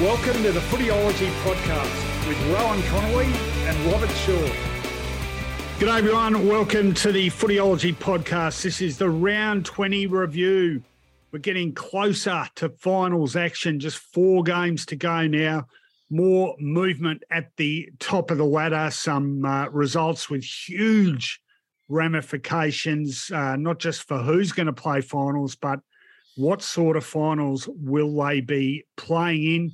Welcome to the Footyology Podcast with Rowan Connolly and Robert Shaw. Good G'day, everyone. Welcome to the Footyology Podcast. This is the round 20 review. We're getting closer to finals action, just four games to go now. More movement at the top of the ladder, some uh, results with huge ramifications, uh, not just for who's going to play finals, but what sort of finals will they be playing in?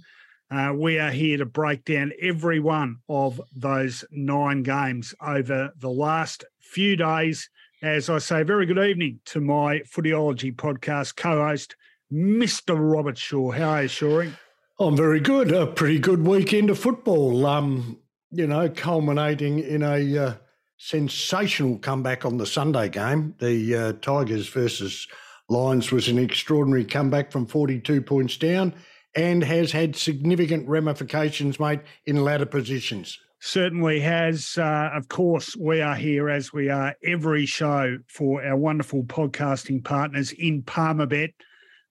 Uh, we are here to break down every one of those nine games over the last few days. As I say, very good evening to my Footyology podcast co host, Mr. Robert Shaw. How are you, Shawrey? I'm very good. A pretty good weekend of football. Um, you know, culminating in a uh, sensational comeback on the Sunday game. The uh, Tigers versus Lions was an extraordinary comeback from 42 points down and has had significant ramifications, mate, in ladder positions. Certainly has. Uh, of course, we are here as we are every show for our wonderful podcasting partners in Palmerbet.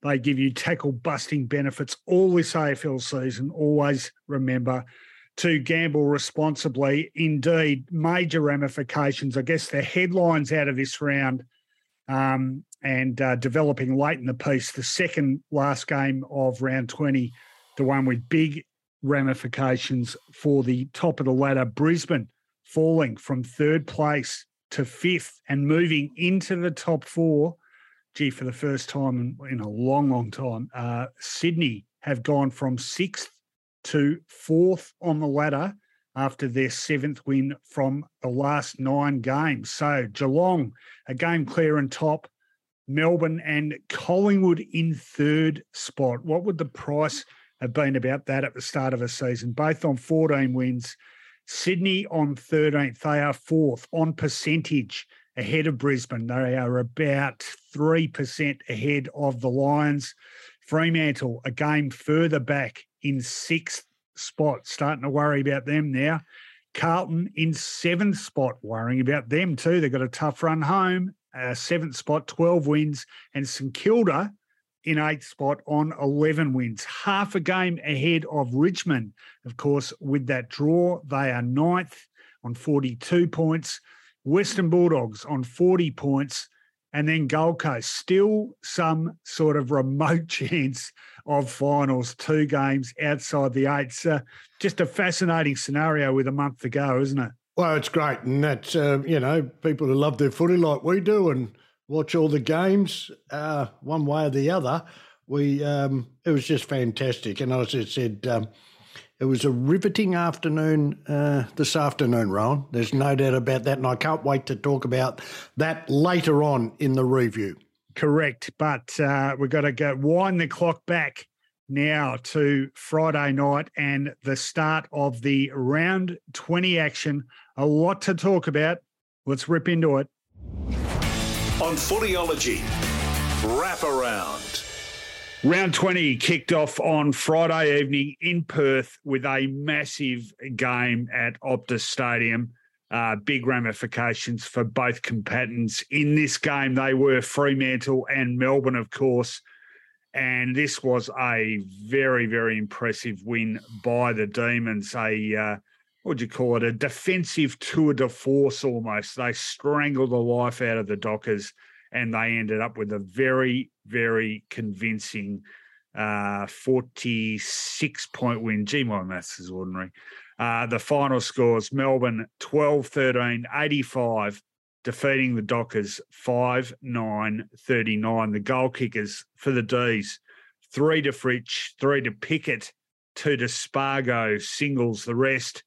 They give you tackle busting benefits all this AFL season. Always remember to gamble responsibly. Indeed, major ramifications. I guess the headlines out of this round um, and uh, developing late in the piece, the second last game of round 20, the one with big ramifications for the top of the ladder, Brisbane falling from third place to fifth and moving into the top four. Gee, for the first time in, a long, long time, uh, Sydney have gone from sixth to fourth on the ladder after their seventh win from the last nine games. So Geelong, a game clear and top, Melbourne and Collingwood in third spot. What would the price have been about that at the start of a season? Both on 14 wins. Sydney on 13th. They are fourth on percentage ahead of Brisbane. They are about 3% ahead of the Lions. Fremantle, a game further back in sixth spot. Starting to worry about them now. Carlton in seventh spot, worrying about them too. They've got a tough run home, uh, seventh spot, 12 wins, and St Kilda in eighth spot on 11 wins, half a game ahead of Richmond. Of course, with that draw, they are ninth on 42 points. Western Bulldogs on 40 points. And then Gold Coast, still some sort of remote chance of finals, two games outside the eight. So just a fascinating scenario with a month to go, isn't it? Well, it's great. And that's, uh, you know, people who love their footy like we do and watch all the games uh, one way or the other. We um, It was just fantastic. And as I said, um, it was a riveting afternoon uh, this afternoon, Rowan. There's no doubt about that. And I can't wait to talk about that later on in the review. Correct. But uh, we've got to go wind the clock back now to Friday night and the start of the round 20 action. A lot to talk about. Let's rip into it. On Footyology, wrap around. Round 20 kicked off on Friday evening in Perth with a massive game at Optus Stadium. Uh, big ramifications for both combatants. In this game, they were Fremantle and Melbourne, of course. And this was a very, very impressive win by the Demons. A, uh, what would you call it? A defensive tour de force almost. They strangled the life out of the Dockers and they ended up with a very, very convincing uh, 46 point win. Gee, my maths is ordinary. Uh, the final scores Melbourne 12 13, 85, defeating the Dockers 5 9 39. The goal kickers for the D's three to Fritsch, three to Pickett, two to Spargo, singles the rest.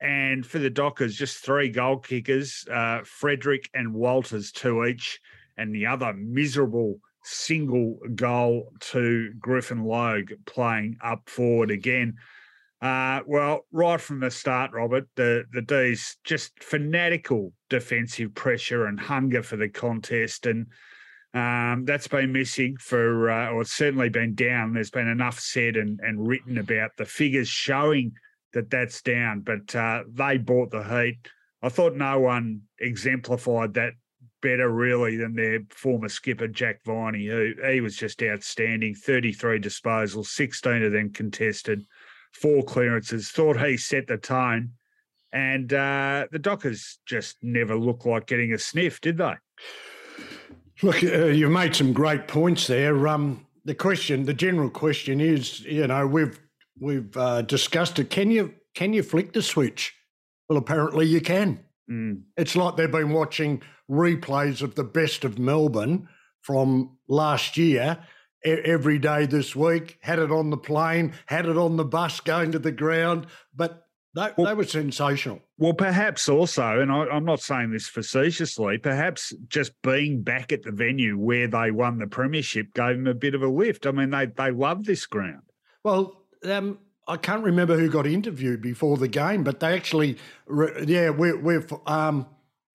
And for the Dockers, just three goal kickers, uh, Frederick and Walters, two each and the other miserable single goal to Griffin Logue playing up forward again. Uh, well, right from the start, Robert, the the D's just fanatical defensive pressure and hunger for the contest, and um, that's been missing for, uh, or certainly been down. There's been enough said and, and written about the figures showing that that's down, but uh, they bought the heat. I thought no one exemplified that better really than their former skipper Jack Viney, who he was just outstanding. 33 disposals, 16 of them contested four clearances. Thought he set the tone, and uh, the Dockers just never looked like getting a sniff, did they? Look, uh, you made some great points there. Um, the question, the general question is, you know, we've we've uh, discussed it. Can you can you flick the switch? Well, apparently you can. Mm. It's like they've been watching replays of the best of Melbourne from last year every day this week, had it on the plane, had it on the bus going to the ground, but they, well, they were sensational. Well, perhaps also, and I, am not saying this facetiously, perhaps just being back at the venue where they won the premiership gave them a bit of a lift. I mean, they they love this ground. Well, um, I can't remember who got interviewed before the game, but they actually, yeah, we're, we're um,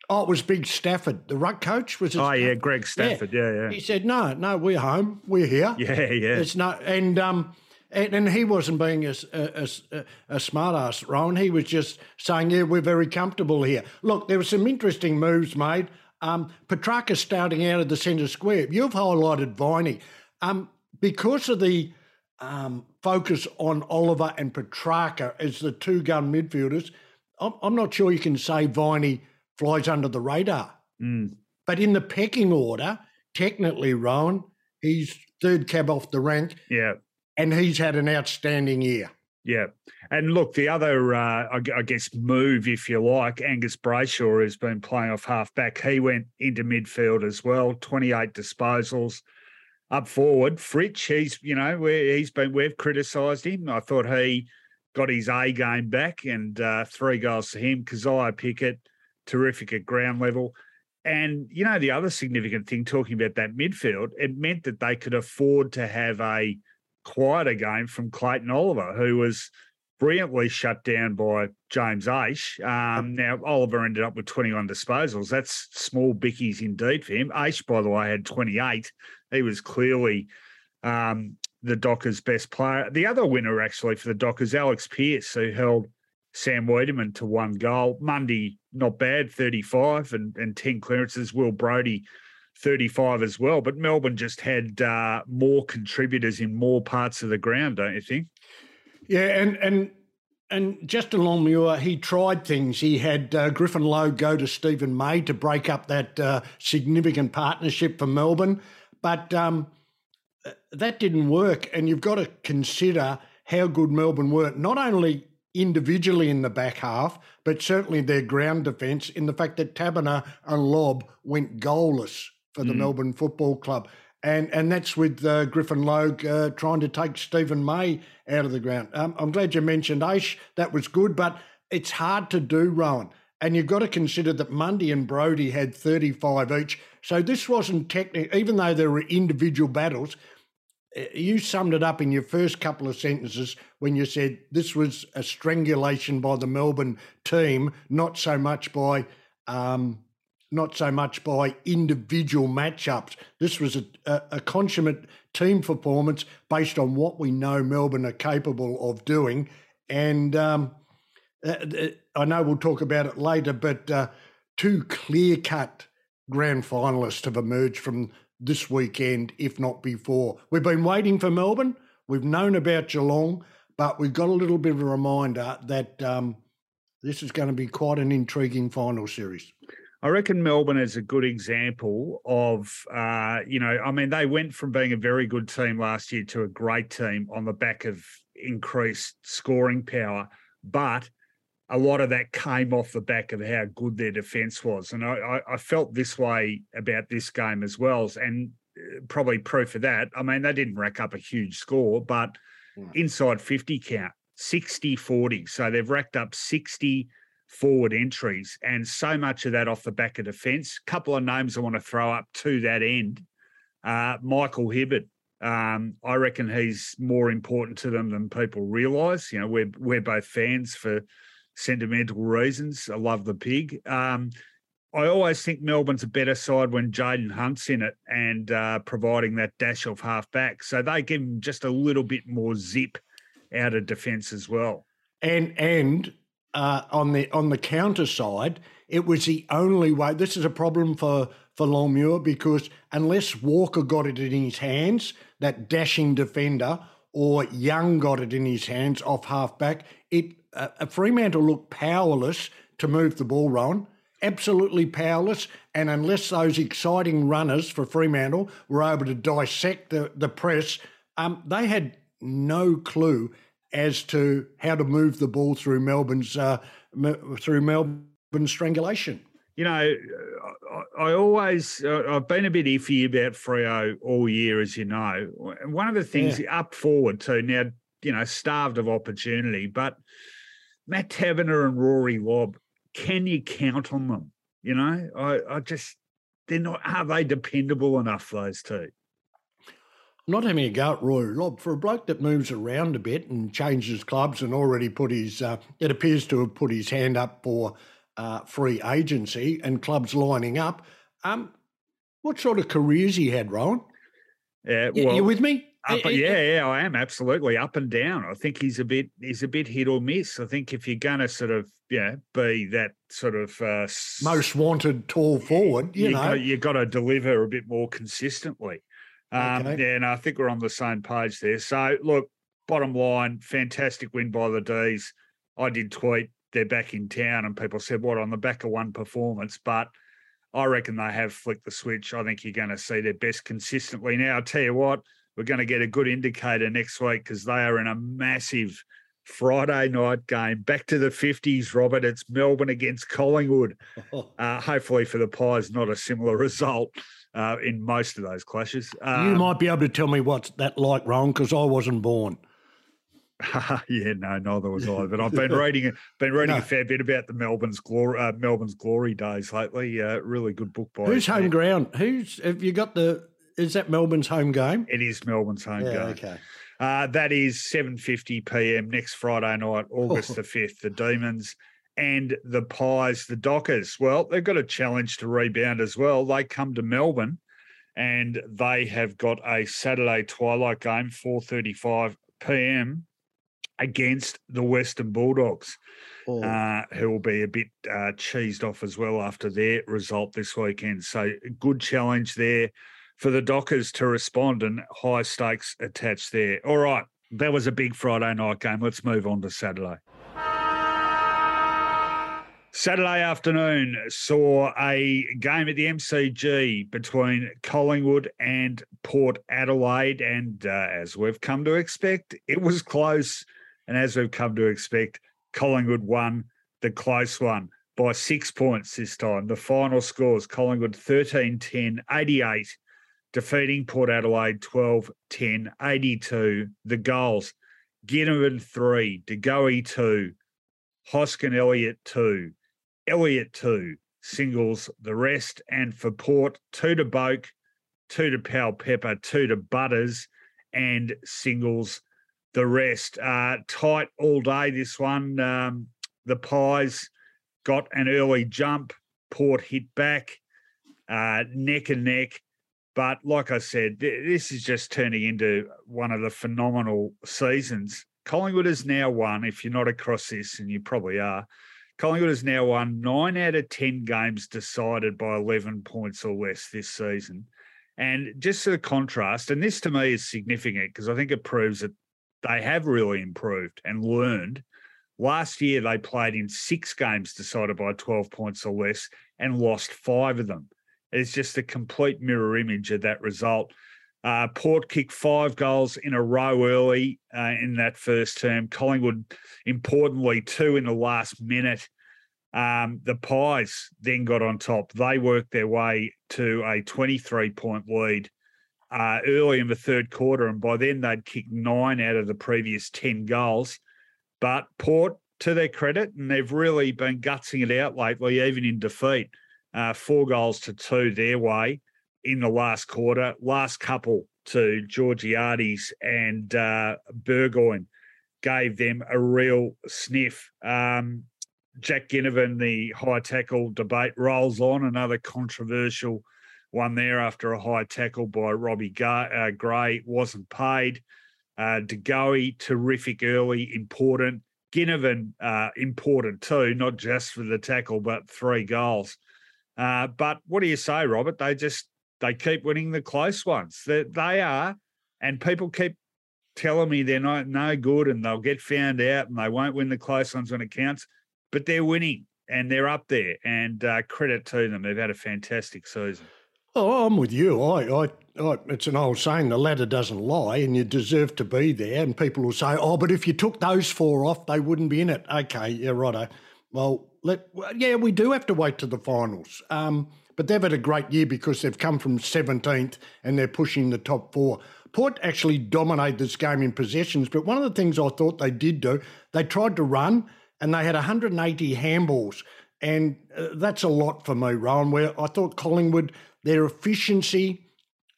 Oh, it was Big Stafford, the ruck coach. Was it? Oh yeah, Greg Stafford. Yeah. yeah, yeah. He said, "No, no, we're home. We're here. Yeah, yeah. It's not." And um, and, and he wasn't being a, a, a, a smart ass, Rowan. He was just saying, "Yeah, we're very comfortable here." Look, there were some interesting moves made. Um, Petracca starting out of the centre square. You've highlighted Viney. Um, because of the um, focus on Oliver and Petracca as the two gun midfielders, I'm, I'm not sure you can say Viney flies under the radar. Mm. But in the pecking order, technically, Rowan, he's third cab off the rank. Yeah. And he's had an outstanding year. Yeah. And look, the other, uh, I, guess, move, if you like, Angus Brayshaw has been playing off half back. He went into midfield as well, 28 disposals. Up forward, Fritsch, he's, you know, he's been, we've criticised him. I thought he got his A game back and uh, three goals to him. Kysaiah Pickett, terrific at ground level. And, you know, the other significant thing talking about that midfield, it meant that they could afford to have a quieter game from Clayton Oliver, who was brilliantly shut down by James Aish. Um, now, Oliver ended up with 21 disposals. That's small bickies indeed for him. Aish, by the way, had 28. He was clearly um, the Dockers' best player. The other winner, actually, for the Dockers, Alex Pearce, who held Sam Weideman to one goal. Mundy, not bad, 35 and, and 10 clearances. Will Brodie, 35 as well. But Melbourne just had uh, more contributors in more parts of the ground, don't you think? Yeah, and and and Justin Longmuir, he tried things. He had uh, Griffin Logue go to Steven May to break up that uh, significant partnership for Melbourne, but um, that didn't work. And you've got to consider how good Melbourne were, not only individually in the back half, but certainly their ground defence in the fact that Taberner and Lobb went goalless for the mm. Melbourne Football Club. And and that's with uh, Griffin Logue uh, trying to take Steven May out of the ground. Um, I'm glad you mentioned Aish. That was good, but it's hard to do, Rowan. And you've got to consider that Mundy and Brodie had 35 each. So this wasn't technical, even though there were individual battles, you summed it up in your first couple of sentences when you said this was a strangulation by the Melbourne team, not so much by um, not so much by individual matchups. This was a, a, a, consummate team performance based on what we know Melbourne are capable of doing. And um, uh, uh, I know we'll talk about it later, but uh, two clear cut grand finalists have emerged from this weekend, if not before. We've been waiting for Melbourne. We've known about Geelong, but we've got a little bit of a reminder that um, this is going to be quite an intriguing final series. I reckon Melbourne is a good example of, uh, you know, I mean, they went from being a very good team last year to a great team on the back of increased scoring power, but a lot of that came off the back of how good their defence was. And I, I, felt this way about this game as well. And uh, probably proof of that. I mean, they didn't rack up a huge score, but yeah. inside 50 count, 60 40. So they've racked up 60 forward entries and so much of that off the back of defence. A couple of names I want to throw up to that end. Uh, Michael Hibbert. um, I reckon he's more important to them than people realise. You know, we're we're both fans for sentimental reasons. I love the pig. Um, I always think Melbourne's a better side when Jayden Hunt's in it and uh, providing that dash of half back. So they give him just a little bit more zip out of defence as well. And and uh, on the on the counter side, it was the only way. This is a problem for for Longmuir because unless Walker got it in his hands, that dashing defender, or Young got it in his hands off half back, it uh, Fremantle looked powerless to move the ball, Rowan absolutely powerless. And unless those exciting runners for Fremantle were able to dissect the, the press, um, they had no clue as to how to move the ball through Melbourne's uh, through Melbourne's strangulation. You know, I, I always uh, I've been a bit iffy about Freo all year, as you know. One of the things yeah. up forward too now, you know, starved of opportunity, but Matt Taberner and Rory Lobb can you count on them? You know, I, I just they're not are they dependable enough, those two? Not having a go at Rory Lobb for a bloke that moves around a bit and changes clubs and already put his uh, it appears to have put his hand up for uh, free agency and clubs lining up. Um, what sort of careers he had, Rowan? Yeah, well, you with me? Up, yeah, yeah, I am absolutely up and down. I think he's a bit he's a bit hit or miss. I think if you're gonna sort of yeah be that sort of uh, most wanted tall forward, you, you know, got, you got to deliver a bit more consistently. Um, okay. Yeah, and I think we're on the same page there. So look, bottom line, fantastic win by the D's. I did tweet they're back in town, and people said, "What on the back of one performance?" But I reckon they have flicked the switch. I think you're going to see their best consistently. Now, I'll tell you what we're going to get a good indicator next week because they are in a massive Friday night game. Back to the 50s, Robert. It's Melbourne against Collingwood. Uh, hopefully for the Pies, not a similar result uh, in most of those clashes. Um, you might be able to tell me what's that like, wrong because I wasn't born. yeah, no, neither was I. But I've been reading been reading no. a fair bit about the Melbourne's glory uh, Melbourne's glory days lately. Uh, really good book by who's home ground. Who's have you got the is that Melbourne's home game? It is Melbourne's home yeah, game. Okay. Uh, that is 7.50 p.m. next Friday night, August the 5th. The Demons and the Pies, the Dockers. Well, they've got a challenge to rebound as well. They come to Melbourne and they have got a Saturday twilight game, 4.35 p.m. against the Western Bulldogs. Oh. Uh, who will be a bit uh, cheesed off as well after their result this weekend. So, good challenge there for the Dockers to respond and high stakes attached there. All right, that was a big Friday night game. Let's move on to Saturday. Saturday afternoon saw a game at the MCG between Collingwood and Port Adelaide. And uh, as we've come to expect, it was close. And as we've come to expect, Collingwood won the close one by six points this time. The final scores Collingwood 13 10, 88 defeating Port Adelaide 12 10, 82. The goals Ginnivan 3, DeGoey 2, Hoskin Elliott 2, Elliott 2, singles the rest. And for Port, 2 to Boak, 2 to Powell-Pepper, 2 to Butters, and singles the rest. Uh, tight all day, this one. Um, the Pies got an early jump. Port hit back, uh, neck and neck. But like I said, this is just turning into one of the phenomenal seasons. Collingwood has now won, if you're not across this, and you probably are, Collingwood has now won nine out of 10 games decided by 11 points or less this season. And just the contrast, and this to me is significant because I think it proves that they have really improved and learned. Last year, they played in six games decided by 12 points or less and lost five of them. It's just a complete mirror image of that result. Uh, Port kicked five goals in a row early uh, in that first term. Collingwood, importantly, two in the last minute. Um, the Pies then got on top. They worked their way to a 23 point lead uh, early in the third quarter. And by then, they'd kicked nine out of the previous 10 goals. But Port, to their credit, and they've really been gutsing it out lately, even in defeat uh, four goals to two their way. In the last quarter. Last couple to Georgiades and uh, Burgoyne gave them a real sniff. Um, Jack Ginnivan, the high tackle debate rolls on. Another controversial one there after a high tackle by Robbie uh, Gray wasn't paid. Uh, DeGoey, terrific early, important. Ginnivan, uh, important too, not just for the tackle, but three goals. Uh, but what do you say, Robert? They just they keep winning the close ones. They, they are, and people keep telling me they're not no good and they'll get found out and they won't win the close ones when it counts. But they're winning and they're up there. And uh, credit to them, they've had a fantastic season. Oh, I'm with you. I, I, I, it's an old saying: the ladder doesn't lie, and you deserve to be there. And people will say, "Oh, but if you took those four off, they wouldn't be in it." Okay, yeah, righto. Well, let yeah, we do have to wait to the finals. Um, but they've had a great year because they've come from 17th and they're pushing the top four. Port actually dominated this game in possessions, but one of the things I thought they did do, they tried to run and they had 180 handballs. And uh, that's a lot for me, Rowan, where I thought Collingwood, their efficiency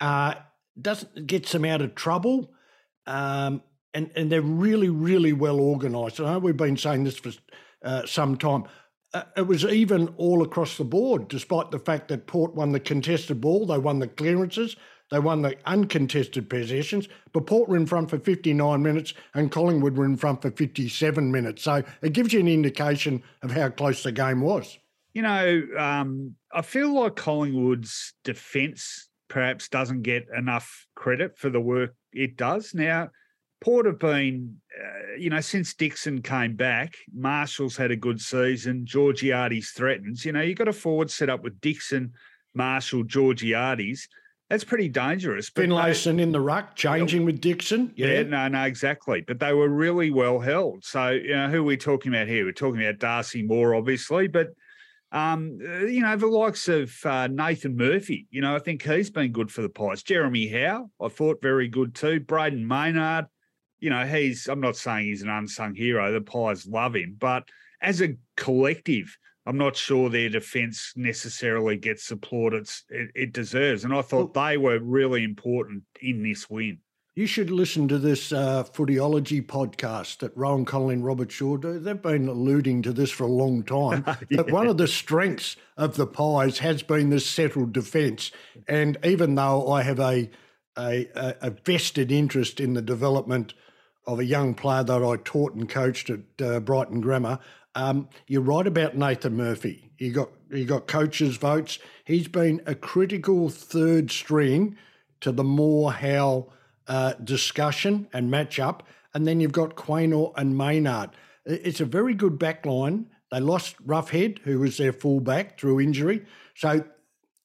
uh, doesn't gets them out of trouble. Um, and, and they're really, really well organised. I know we've been saying this for uh, some time. Uh, it was even all across the board, despite the fact that Port won the contested ball, they won the clearances, they won the uncontested possessions, but Port were in front for 59 minutes and Collingwood were in front for 57 minutes. So it gives you an indication of how close the game was. You know, um, I feel like Collingwood's defence perhaps doesn't get enough credit for the work it does. Now, Port have been, uh, you know, since Dixon came back, Marshall's had a good season. Georgiades threatens. You know, you've got a forward set up with Dixon, Marshall, Georgiades. That's pretty dangerous. Finlayson in the ruck, changing yeah, with Dixon. Yeah. yeah. no, no, exactly. But they were really well held. So, you know, who are we talking about here? We're talking about Darcy Moore, obviously, but um, uh, you know, the likes of uh, Nathan Murphy, you know, I think he's been good for the Pies. Jeremy Howe, I thought very good too. Brayden Maynard, you know, he's, I'm not saying he's an unsung hero. The Pies love him. But as a collective, I'm not sure their defence necessarily gets the support it, it deserves. And I thought well, they were really important in this win. You should listen to this uh, footyology podcast that Rowan Connolly and Robert Shaw do. They've been alluding to this for a long time. yeah. But one of the strengths of the Pies has been this settled defence. And even though I have a, a, a vested interest in the development of a young player that I taught and coached at uh, Brighton Grammar. Um, you're right about Nathan Murphy. He got he got coaches' votes. He's been a critical third string to the Moore Howe uh, discussion and matchup. And then you've got Quaynor and Maynard. It's a very good back line. They lost Roughead, who was their fullback through injury. So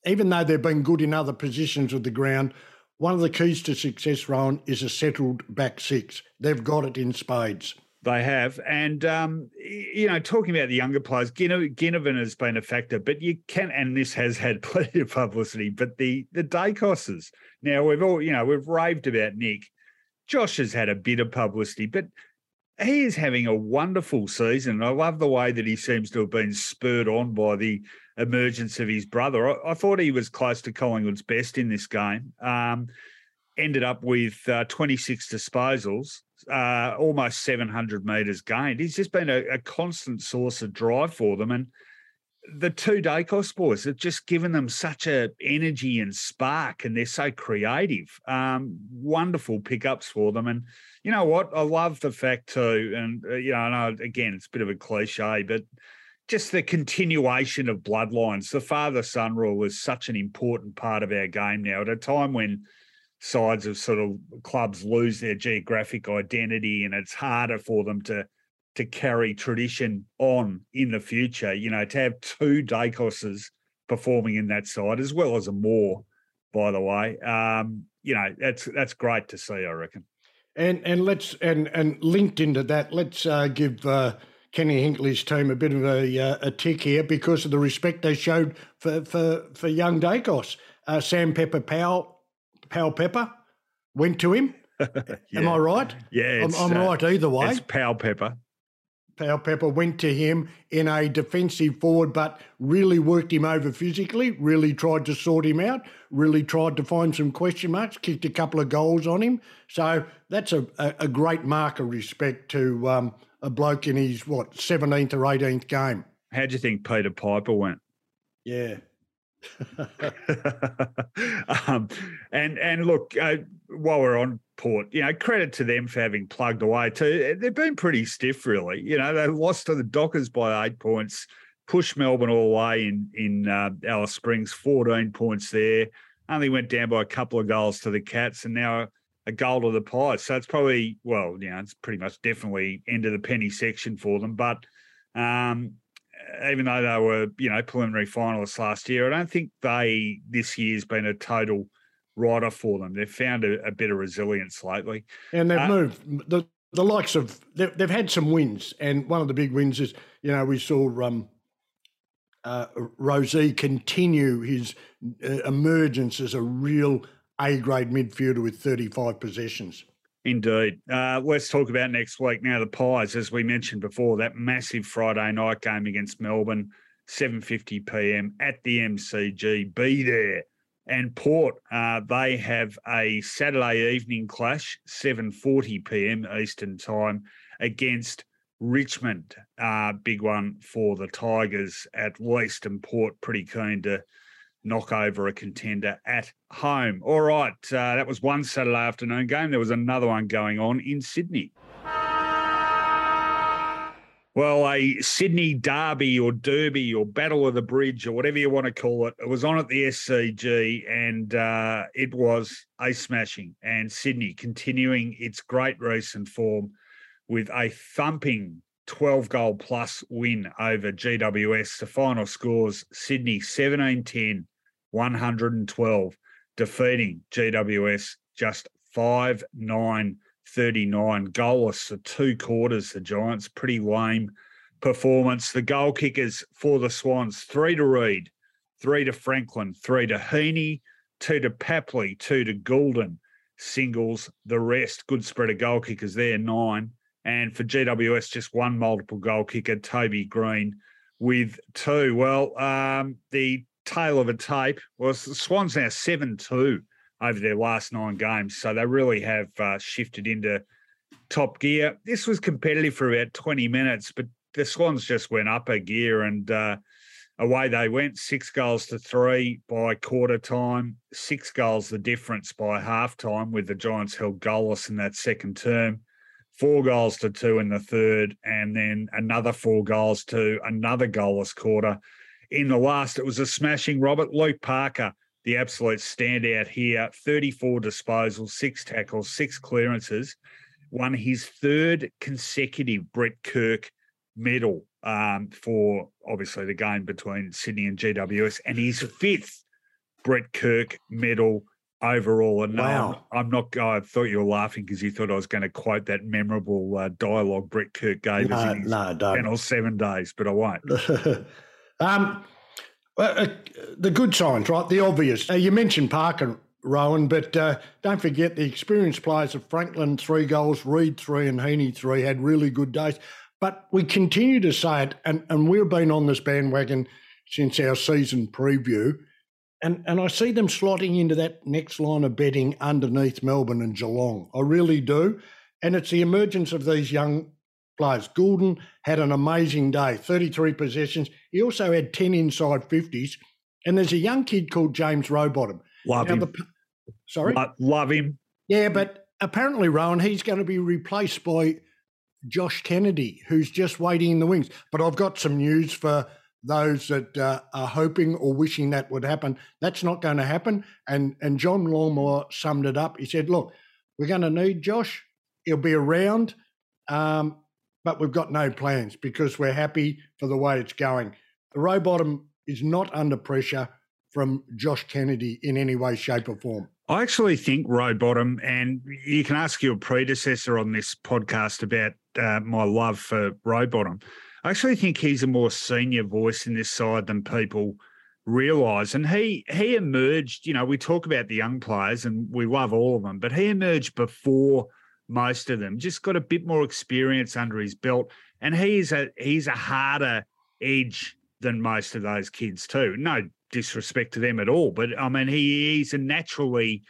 even though they've been good in other positions of the ground, one of the keys to success, Rowan, is a settled back six. They've got it in spades. They have. And, um, you know, talking about the younger players, Ginnivan has been a factor, but you can, and this has had plenty of publicity, but the, the Daicoses. Now, we've all, you know, we've raved about Nick. Josh has had a bit of publicity, but he is having a wonderful season. I love the way that he seems to have been spurred on by the emergence of his brother. I, I thought he was close to Collingwood's best in this game. Um, ended up with uh, 26 disposals, uh, almost 700 metres gained. He's just been a, a, constant source of drive for them. And the two Daicos boys have just given them such a energy and spark, and they're so creative. Um, wonderful pickups for them. And you know what? I love the fact too, and uh, you know, I know again it's a bit of a cliche, but just the continuation of bloodlines. The father son rule is such an important part of our game now at a time when sides of sort of clubs lose their geographic identity and it's harder for them to to carry tradition on in the future. You know, to have two Daicoses performing in that side as well as a Moore, by the way. Um, you know, that's that's great to see, I reckon. And and let's and and linked into that, let's uh, give uh, Kenny Hinkley's team a bit of a, uh, a tick here because of the respect they showed for for, for young Daicos. Uh, Sam Pepper Powell, Powell Pepper went to him. yeah. Am I right? Yeah, I'm, I'm uh, right either way. It's Powell Pepper. Powell-Pepper went to him in a defensive forward, but really worked him over physically, really tried to sort him out, really tried to find some question marks, kicked a couple of goals on him. So that's a, a, a great mark of respect to um, a bloke in his, what, 17th or 18th game. How do you think Peter Piper went? Yeah. um, and and look, uh, while we're on Port, you know, credit to them for having plugged away too. They've been pretty stiff, really. You know, they lost to the Dockers by eight points, pushed Melbourne all the way in in uh, Alice Springs, fourteen points there. Only went down by a couple of goals to the Cats, and now a goal to the Pies. So it's probably well, you know, it's pretty much definitely end of the penny section for them. But um, even though they were, you know, preliminary finalists last year, I don't think they this year's been a total writer for them. They've found a, a bit of resilience lately, and they've uh, moved the the likes of they've, they've, had some wins, and one of the big wins is you know we saw um, uh, Rozee continue his uh, emergence as a real A grade midfielder with thirty five possessions. Indeed. Uh, let's talk about next week. Now, the Pies, as we mentioned before, that massive Friday night game against Melbourne, 7.50 p.m. at the MCG. Be there. And Port, uh, they have a Saturday evening clash, 7.40 p.m. Eastern Time, against Richmond. Uh, big one for the Tigers at least. And Port pretty keen to knock over a contender at home. All right, uh, that was one Saturday afternoon game. There was another one going on in Sydney. Well, a Sydney derby or derby or battle of the bridge or whatever you want to call it. It was on at the SCG and uh, it was a smashing. And Sydney continuing its great recent form with a thumping 12 goal plus win over GWS. The final scores Sydney 17 10, 112, defeating GWS just 5 9 39. Goalless for two quarters, the Giants. Pretty lame performance. The goal kickers for the Swans three to Reid, three to Franklin, three to Heaney, two to Papley, two to Gulden. Singles, the rest. Good spread of goal kickers there, nine. And for GWS, just one multiple goal kicker, Toby Greene, with two. Well, um, the tail of a tape the Swans now 7 2 over their last nine games. So they really have uh, shifted into top gear. This was competitive for about 20 minutes, but the Swans just went up a gear and uh, away they went. Six goals to three by quarter time, six goals the difference by half time, with the Giants held goalless in that second term. Four goals to two in the third, and then another four goals to another goalless quarter. In the last, it was a smashing Robert Luke Parker the absolute standout here 34 disposals, six tackles, six clearances, won his third consecutive Brett Kirk medal um, for obviously the game between Sydney and GWS, and his fifth Brett Kirk medal overall. And wow. I'm, I'm not, I thought you were laughing because you thought I was going to quote that memorable uh, dialogue Brett Kirk gave no, us in his no, 10 seven days, but I won't. um, uh, the good signs, right? The obvious. Uh, you mentioned Parker, Rowan, but uh, don't forget the experienced players of Franklin, three goals, Reid, three, and Heaney, three, had really good days. But we continue to say it, and, and we've been on this bandwagon since our season preview. And, and I see them slotting into that next line of betting underneath Melbourne and Geelong. I really do. And it's the emergence of these young players. Gulden had an amazing day, 33 possessions. He also had 10 inside 50s. And there's a young kid called James Rowbottom. Love now, him. The, sorry? love him. Yeah, but apparently, Rowan, he's going to be replaced by Josh Kennedy, who's just waiting in the wings. But I've got some news for those that uh, are hoping or wishing that would happen. That's not going to happen. And and John Longmire summed it up. He said, "Look, we're going to need Josh. He'll be around. Um, but we've got no plans because we're happy for the way it's going. The Rowbottom is not under pressure from Josh Kennedy in any way, shape, or form. I actually think Rowbottom, and you can ask your predecessor on this podcast about uh, my love for Rowbottom. I actually think he's a more senior voice in this side than people realise. And he he emerged, you know, we talk about the young players and we love all of them, but he emerged before most of them. Just got a bit more experience under his belt, and he's a he's a harder edge than most of those kids too. No disrespect to them at all, but I mean he, he's a naturally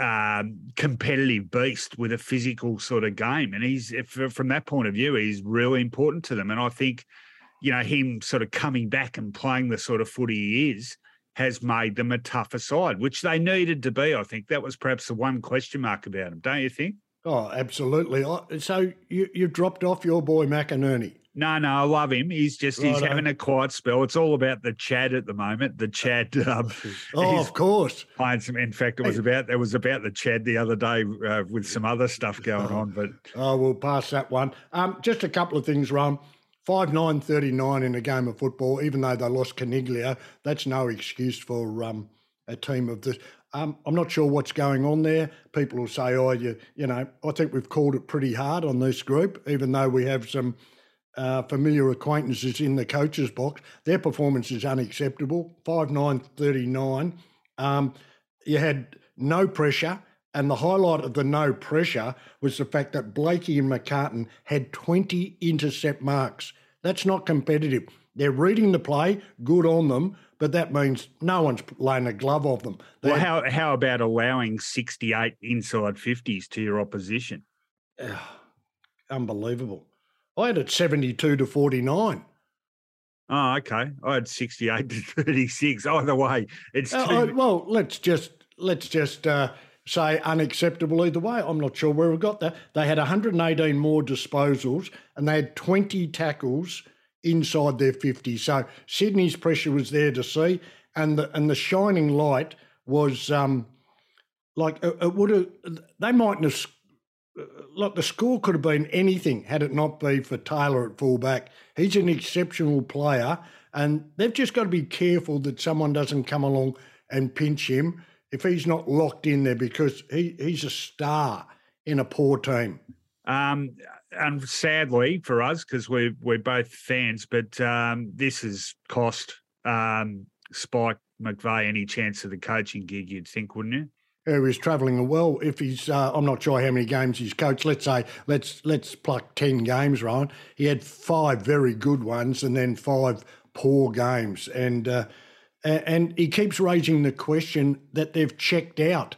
um, competitive beast with a physical sort of game, and he's from that point of view, he's really important to them. And I think you know him sort of coming back and playing the sort of footy he is has made them a tougher side, which they needed to be. I think that was perhaps the one question mark about him, don't you think? Oh, absolutely. So you you dropped off your boy McInerney. No, no, I love him. He's just he's having a quiet spell. It's all about the Chad at the moment. The Chad. Um, oh, of course. Some, in fact, it was about it was about the Chad the other day uh, with some other stuff going on. But oh, we'll pass that one. Um, just a couple of things, Ron. Five nine thirty nine in a game of football, even though they lost Coniglio, that's no excuse for um, a team of this. Um, I'm not sure what's going on there. People will say, "Oh, you, you know." I think we've called it pretty hard on this group, even though we have some uh, familiar acquaintances in the coaches box. Their performance is unacceptable. Five nine thirty nine. Um, you had no pressure, and the highlight of the no pressure was the fact that Blakey and McCartin had twenty intercept marks. That's not competitive. They're reading the play, good on them, but that means no one's laying a glove off them. They, well, how how about allowing sixty eight inside fifties to your opposition? Uh, unbelievable. I had it 72 to 49. Oh, okay. I had 68 to 36. Either way, it's uh, too... uh, well, let's just let's just uh, say unacceptable either way. I'm not sure where we got that. They had 118 more disposals and they had 20 tackles inside their 50. So Sydney's pressure was there to see, and the and the shining light was um, like it, it would have. They mightn't have Like the score could have been anything had it not been for Taylor at fullback. He's an exceptional player, and they've just got to be careful that someone doesn't come along and pinch him if he's not locked in there because he, he's a star in a poor team. Um, and sadly for us, because we're we're both fans, but um, this has cost um, Spike McVeigh any chance of the coaching gig. You'd think, wouldn't you? who is travelling well. If he's, uh, I'm not sure how many games he's coached. Let's say let's let's pluck ten games, Ryan. He had five very good ones and then five poor games, and uh, and he keeps raising the question that they've checked out.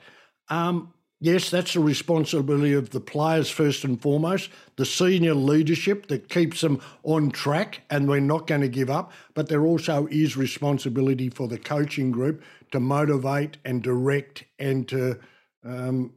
Um, yes, that's the responsibility of the players first and foremost, the senior leadership that keeps them on track, and we're not going to give up. But there also is responsibility for the coaching group to motivate and direct and to um,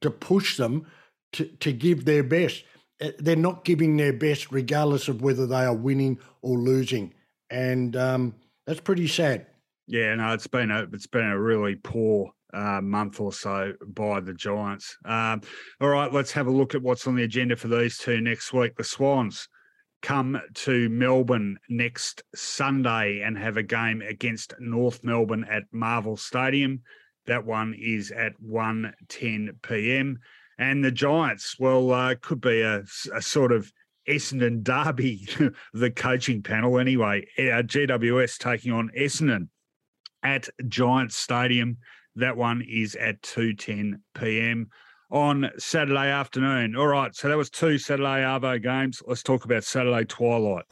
to push them to, to give their best. Uh, they're not giving their best regardless of whether they are winning or losing, and um, that's pretty sad. Yeah, no, it's been a it's been a really poor uh, month or so by the Giants. Um, all right, let's have a look at what's on the agenda for these two next week. The Swans come to Melbourne next Sunday and have a game against North Melbourne at Marvel Stadium. That one is at 1.10 p.m. And the Giants, well, uh, could be a, a sort of Essendon derby, the coaching panel anyway. Uh, GWS taking on Essendon at Giants Stadium. That one is at 2.10 p.m on Saturday afternoon. All right, so that was two Saturday Arvo games. Let's talk about Saturday Twilight.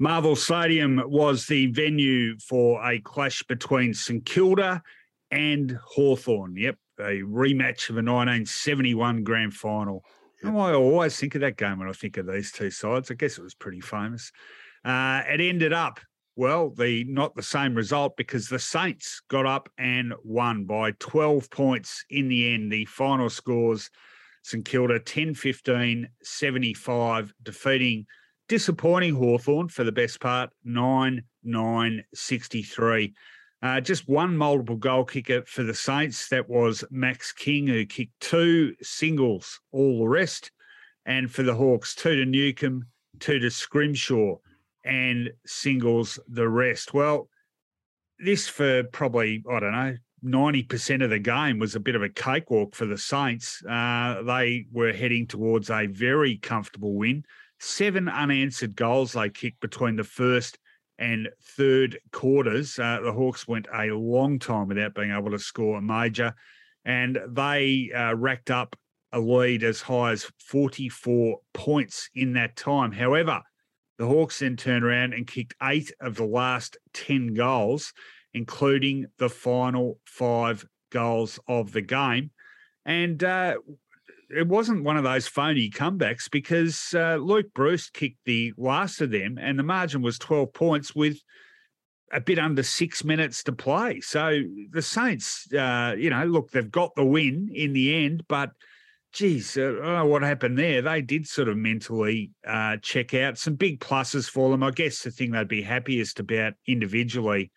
Marvel Stadium was the venue for a clash between St Kilda and Hawthorn. Yep, a rematch of a 1971 grand final. Yep. I always think of that game when I think of these two sides. I guess it was pretty famous. Uh, it ended up well, the not the same result because the Saints got up and won by 12 points in the end. The final scores St Kilda 10 15 75, defeating disappointing Hawthorn for the best part 9 9 63. Uh, just one multiple goal kicker for the Saints. That was Max King, who kicked two singles, all the rest. And for the Hawks, two to Newcombe, two to Scrimshaw and singles the rest. Well, this for probably, I don't know, 90% of the game was a bit of a cakewalk for the Saints. Uh, they were heading towards a very comfortable win. Seven unanswered goals they kicked between the first and third quarters. Uh, the Hawks went a long time without being able to score a major. and they uh, racked up a lead as high as 44 points in that time. However, the Hawks then turned around and kicked eight of the last 10 goals, including the final five goals of the game. And uh, it wasn't one of those phony comebacks because uh, Luke Breust kicked the last of them, and the margin was 12 points with a bit under six minutes to play. So the Saints, uh, you know, look, they've got the win in the end, but geez, I don't know what happened there. They did sort of mentally uh, check out. Some big pluses for them. I guess the thing they'd be happiest about individually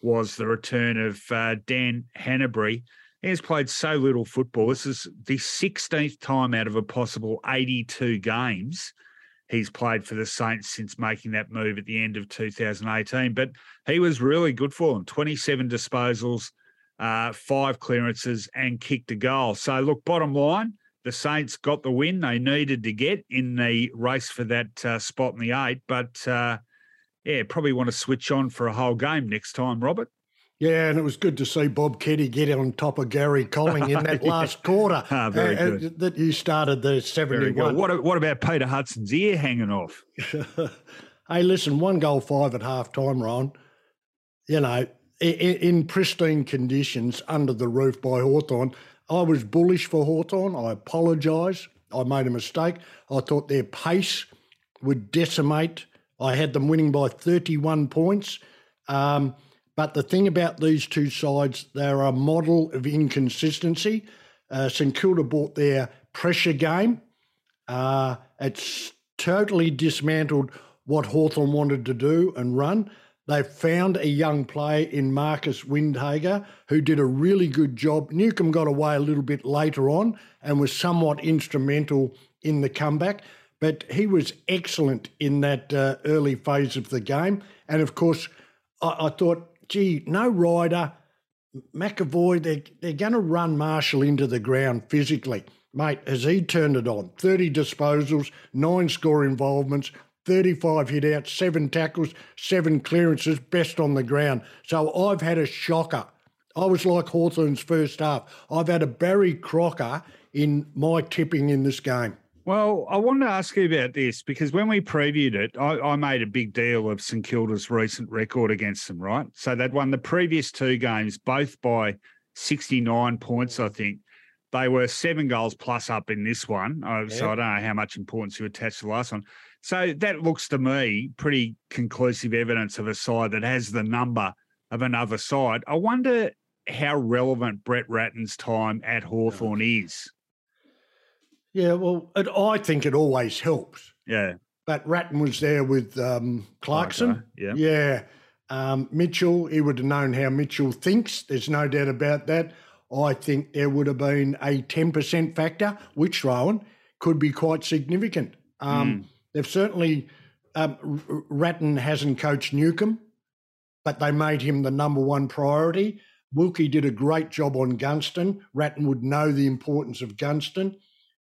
was the return of uh, Dan Hannebery. He has played so little football. This is the 16th time out of a possible 82 games he's played for the Saints since making that move at the end of 2018. But he was really good for them 27 disposals, uh, five clearances, and kicked a goal. So, look, bottom line, the Saints got the win they needed to get in the race for that uh, spot in the eight. But uh, yeah, probably want to switch on for a whole game next time, Robert. Yeah, and it was good to see Bob Keddie get on top of Gary Colling in that yeah. last quarter. Ah, very uh, good. That you started the 71. What, what about Peter Hudson's ear hanging off? hey, listen, one goal five at half time, Ron. You know, in, in, pristine conditions under the roof by Hawthorn. I was bullish for Hawthorn. I apologise. I made a mistake. I thought their pace would decimate. I had them winning by 31 points. Um, but the thing about these two sides, they're a model of inconsistency. Uh, St Kilda bought their pressure game. Uh, it's totally dismantled what Hawthorn wanted to do and run. They found a young player in Marcus Windhager who did a really good job. Newcombe got away a little bit later on and was somewhat instrumental in the comeback, but he was excellent in that uh, early phase of the game. And of course, I, I thought gee, no Ryder, McEvoy, they're, they're going to run Marshall into the ground physically. Mate, as he turned it on, 30 disposals, nine score involvements, 35 hit outs, seven tackles, seven clearances, best on the ground. So I've had a shocker. I was like Hawthorn's first half. I've had a Barry Crocker in my tipping in this game. Well, I wanted to ask you about this because when we previewed it, I, I, made a big deal of St Kilda's recent record against them, right? So they'd won the previous two games, both by 69 points, I think. They were seven goals plus up in this one. Oh, so I don't know how much importance you attach to the last one. So that looks to me pretty conclusive evidence of a side that has the number of another side. I wonder how relevant Brett Ratten's time at Hawthorn is yeah, well, it, I think it always helps. Yeah. But Ratten was there with um, Clarkson. yeah. Yeah. Um, Mitchell, he would have known how Mitchell thinks. There's no doubt about that. I think there would have been a 10% factor, which Rowan could be quite significant. Um, mm. They've certainly, um, Ratten hasn't coached Newcombe, but they made him the number one priority. Wilkie did a great job on Gunston. Ratten would know the importance of Gunston.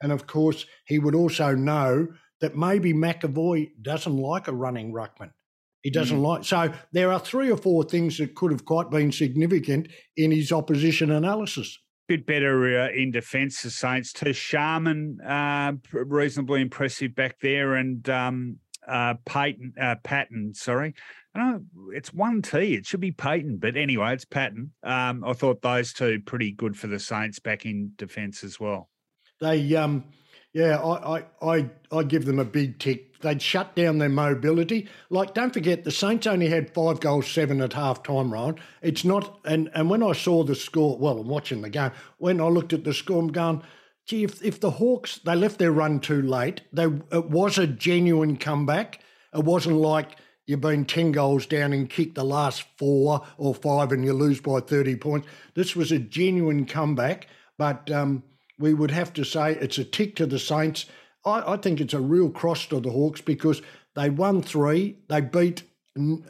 And of course, he would also know that maybe McEvoy doesn't like a running ruckman. He doesn't mm. like. So there are three or four things that could have quite been significant in his opposition analysis. Bit better uh, in defence, the Saints too. Sharman, uh, reasonably impressive back there, and um, uh, Payton, uh, Patton, sorry. I know it's one T. It should be Payton, but anyway, it's Patton. Um, I thought those two pretty good for the Saints back in defence as well. They, um, yeah, I, I, I, I give them a big tick. They'd shut down their mobility. Like, don't forget, the Saints only had five goals, seven at half time, Ryan. It's not, and, and when I saw the score, well, I'm watching the game, when I looked at the score, I'm going, gee, if, if the Hawks, they left their run too late, they, it was a genuine comeback. It wasn't like, you've been 10 goals down and kicked the last four or five and you lose by 30 points. This was a genuine comeback, but um, we would have to say it's a tick to the Saints. I, I think it's a real cross to the Hawks because they won three, they beat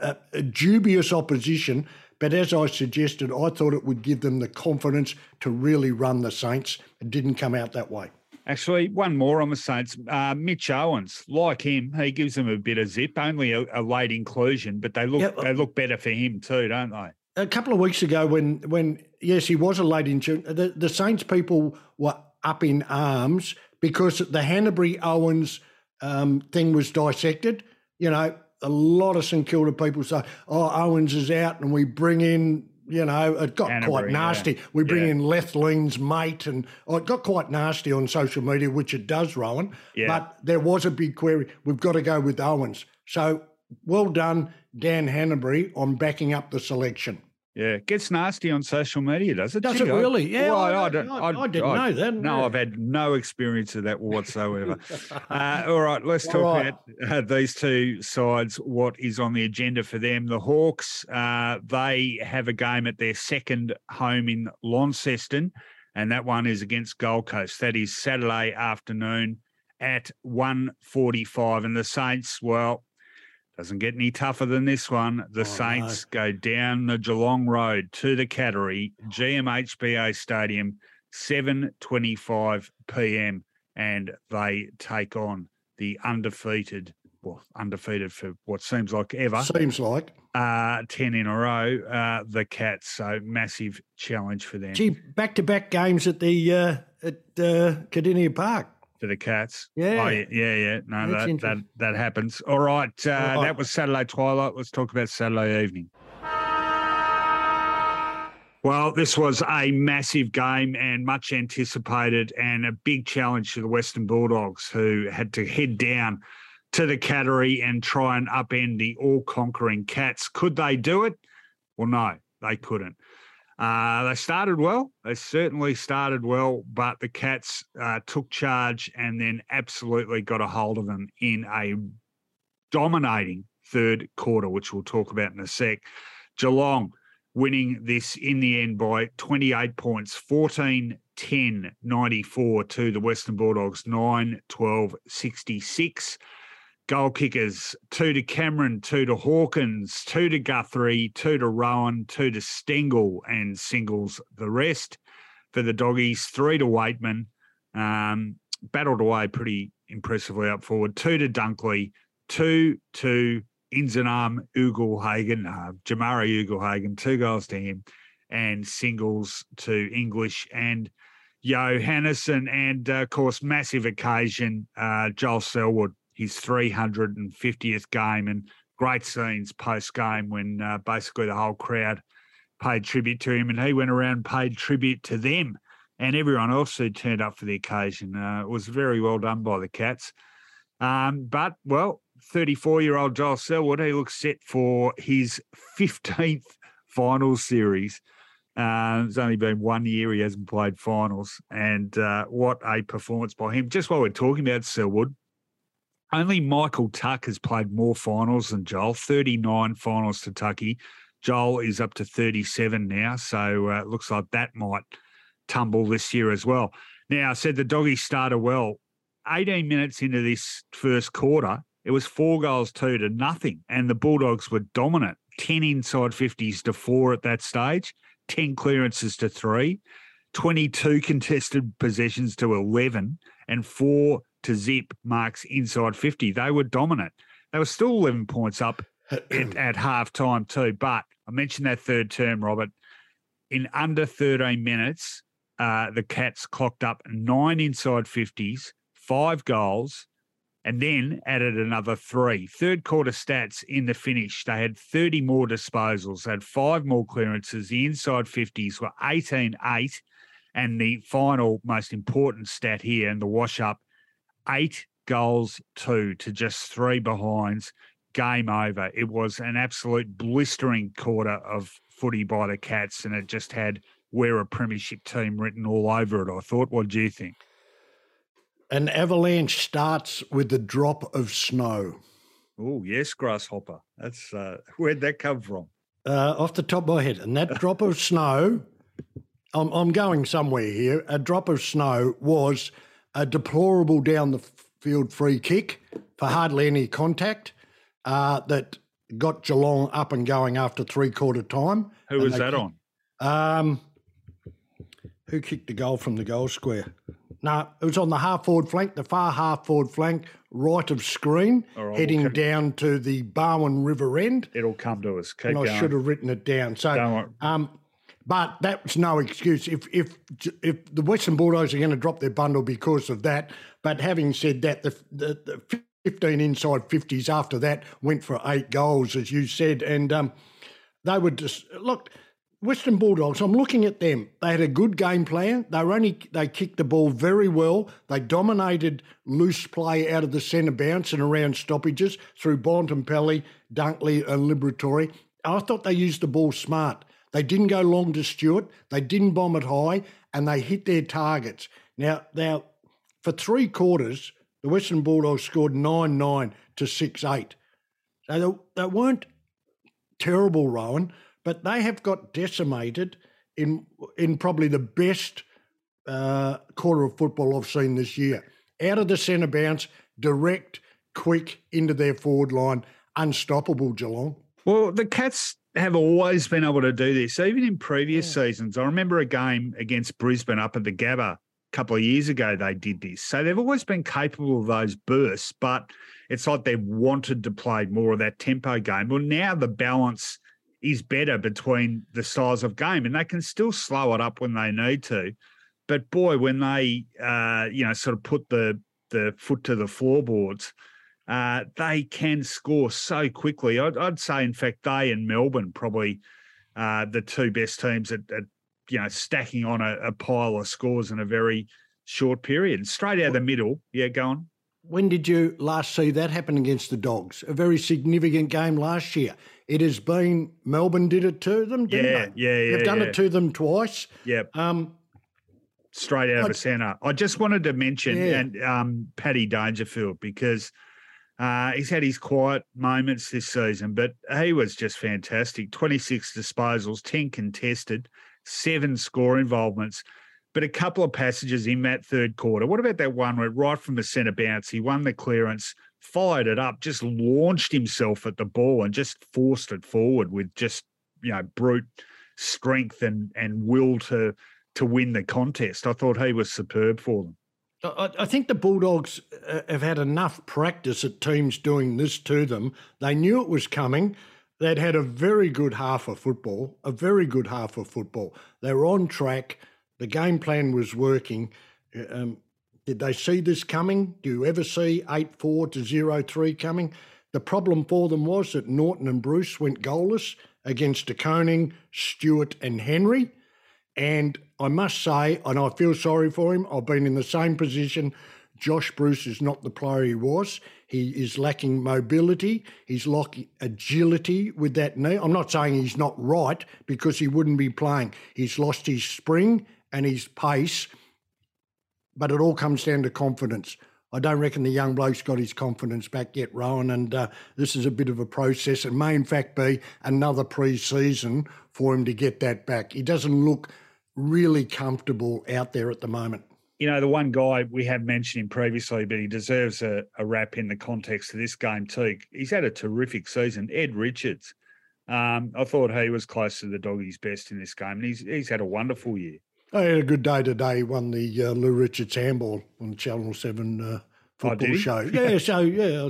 a, a dubious opposition, but as I suggested, I thought it would give them the confidence to really run the Saints. It didn't come out that way. Actually, one more on the Saints. Uh, Mitch Owens, like him, he gives them a bit of zip. Only a, a late inclusion, but they look they look better for him too, don't they? A couple of weeks ago when when yes he was a late injury, the, the Saints people were up in arms because the Hannebery Owens um, thing was dissected. You know, a lot of St Kilda people say, "Oh, Owens is out," and we bring in. You know, it got Hannebery, quite nasty. yeah. We bring Yeah. in Lethlean's mate, and oh, it got quite nasty on social media, which it does, Rowan. Yeah. But there was a big query. We've got to go with Owens. So well done, Dan Hannebery, on backing up the selection. Yeah, it gets nasty on social media, does it? Does it really? Yeah, Well, I- I, don't. I- I didn't know that, No, yeah. I've had no experience of that whatsoever. uh, all right, let's All talk right. about uh, these two sides. What is on the agenda for them? The Hawks. Uh, they have a game at their second home in Launceston, and that one is against Gold Coast. That is Saturday afternoon at 1.45. And the Saints, well, doesn't get any tougher than this one. The Oh, no. Saints go down the Geelong Road to the Cattery, GMHBA Stadium, 7.25 p.m. And they take on the undefeated, well, undefeated for what seems like ever, Seems like. uh, 10 in a row, uh, the Cats. So massive challenge for them, Gee, back to back games at the uh, at uh, Kardinia Park. For the Cats. Yeah. Oh, yeah, yeah, yeah. No, That's that, that, that happens. All right. Uh, All right. That was Saturday twilight. Let's talk about Saturday evening. Well, this was a massive game and much anticipated, and a big challenge to the Western Bulldogs, who had to head down to the Cattery and try and upend the all conquering Cats. Could they do it? Well, no, they couldn't. Uh, they started well. They certainly started well, but the Cats uh, took charge and then absolutely got a hold of them in a dominating third quarter, which we'll talk about in a sec. Geelong winning this in the end by 28 points, 14 10 94 to the Western Bulldogs, 9 12 66. Goal kickers, two to Cameron, two to Hawkins, two to Guthrie, two to Rohan, two to Stengle, and singles the rest. For the doggies, three to Weightman, um, battled away pretty impressively up forward, two to Dunkley, two to Inzanam Ugle-Hagan, uh, Jamarra Ugle-Hagan, two goals to him, and singles to English and Johannisen. And uh, of course, massive occasion, uh, Joel Selwood, his 350th game, and great scenes post game when uh, basically the whole crowd paid tribute to him, and he went around and paid tribute to them and everyone else who turned up for the occasion. Uh, it was very well done by the Cats. Um, but, well, 34 year old Joel Selwood, he looks set for his 15th finals series. Uh, it's only been one year he hasn't played finals. And uh, what a performance by him. Just while we're talking about Selwood, only Michael Tuck has played more finals than Joel, 39 finals to Tucky. Joel is up to 37 now. So uh, it looks like that might tumble this year as well. Now, I said the doggies started well. 18 minutes into this first quarter, it was four goals, two to nothing. And the Bulldogs were dominant 10 inside 50s to four at that stage, 10 clearances to three, 22 contested possessions to 11, and four to zip marks inside 50. They were dominant. They were still 11 points up at, at half time, too. But I mentioned that third term, Robert. In under 13 minutes, uh, the Cats clocked up nine inside 50s, five goals, and then added another three. Third quarter stats in the finish, they had 30 more disposals, had five more clearances. The inside 50s were 18 8. And the final most important stat here and the wash up eight goals, two to just three behinds. Game over. It was an absolute blistering quarter of footy by the Cats, and it just had we're a premiership team written all over it. I thought. What do you think? An avalanche starts with the drop of snow. Oh yes, grasshopper. That's uh, where'd that come from? Uh, off the top of my head, and that drop of snow, I'm, I'm going somewhere here. A drop of snow was a deplorable down the field free kick for hardly any contact uh, that got Geelong up and going after three quarter time. Who was that kicked- on? Um, who kicked the goal from the goal square? No, it was on the half forward flank, the far half forward flank, right of screen, right, heading we'll down to the Barwon River end. It'll come to us. Keep and going. I should have written it down. So, Don't worry. um, but that's no excuse. If if if the Western Bulldogs are going to drop their bundle because of that, but having said that, the the, the 15 inside 50s after that went for eight goals, as you said, and um, they were just look. Western Bulldogs, I'm looking at them. They had a good game plan. They were only they kicked the ball very well. They dominated loose play out of the centre bounce and around stoppages through Bontempelli, Dunkley, and Liberatore. I thought they used the ball smart. They didn't go long to Stewart. They didn't bomb it high, and they hit their targets. Now, now, for three quarters, the Western Bulldogs scored nine nine to six eight. So they, they weren't terrible, Rowan, but they have got decimated in in probably the best uh, quarter of football I've seen this year. Out of the centre bounce, direct, quick into their forward line, unstoppable Geelong. Well, the Cats have always been able to do this, even in previous yeah. seasons. I remember a game against Brisbane up at the Gabba a couple of years ago, they did this. So they've always been capable of those bursts, but it's like they've wanted to play more of that tempo game. Well, now the balance is better between the styles of game, and they can still slow it up when they need to. But boy, when they, uh, you know, sort of put the the foot to the floorboards, uh, they can score so quickly. I'd, I'd, say, in fact, they and Melbourne probably uh, the two best teams at, at you know stacking on a, a, pile of scores in a very short period, straight out of the middle. Yeah, go on. When did you last see that happen against the Dogs? A very significant game last year. It has been Melbourne did it to them, didn't yeah, they? Yeah, yeah, They've done yeah. it to them twice. Yeah. Um, Straight out of the centre. I just wanted to mention Yeah. and um, Paddy Dangerfield because uh, he's had his quiet moments this season, but he was just fantastic. 26 disposals, 10 contested, seven score involvements, but a couple of passages in that third quarter. What about that one where right from the centre bounce, he won the clearance, followed it up, just launched himself at the ball and just forced it forward with just, you know, brute strength and and will to to win the contest. I thought he was superb for them. I, think the Bulldogs uh, have had enough practice at teams doing this to them. They knew it was coming. They'd had a very good half of football, a very good half of football. They were on track. The game plan was working. Um, did they see this coming? Do you ever see 8 4 to 0 3 coming? The problem for them was that Naughton and Bruce went goalless against De Koning, Stewart, and Henry. And I must say, and I feel sorry for him, I've been in the same position. Josh Bruce is not the player he was. He is lacking mobility. He's lacking agility with that knee. I'm not saying he's not right because he wouldn't be playing. He's lost his spring and his pace, but it all comes down to confidence. I don't reckon the young bloke's got his confidence back yet, Rowan, and uh, this is a bit of a process. It may, in fact, be another pre season for him to get that back. He doesn't look really comfortable out there at the moment. You know, the one guy we have mentioned him previously, but he deserves a, a wrap in the context of this game too. He's had a terrific season. Ed Richards. Um, I thought he was close to the doggies' best in this game, and he's he's had a wonderful year. I had a good day today. He won the uh, Lou Richards handball on Channel Seven uh, football Oh, show. Yeah, so yeah,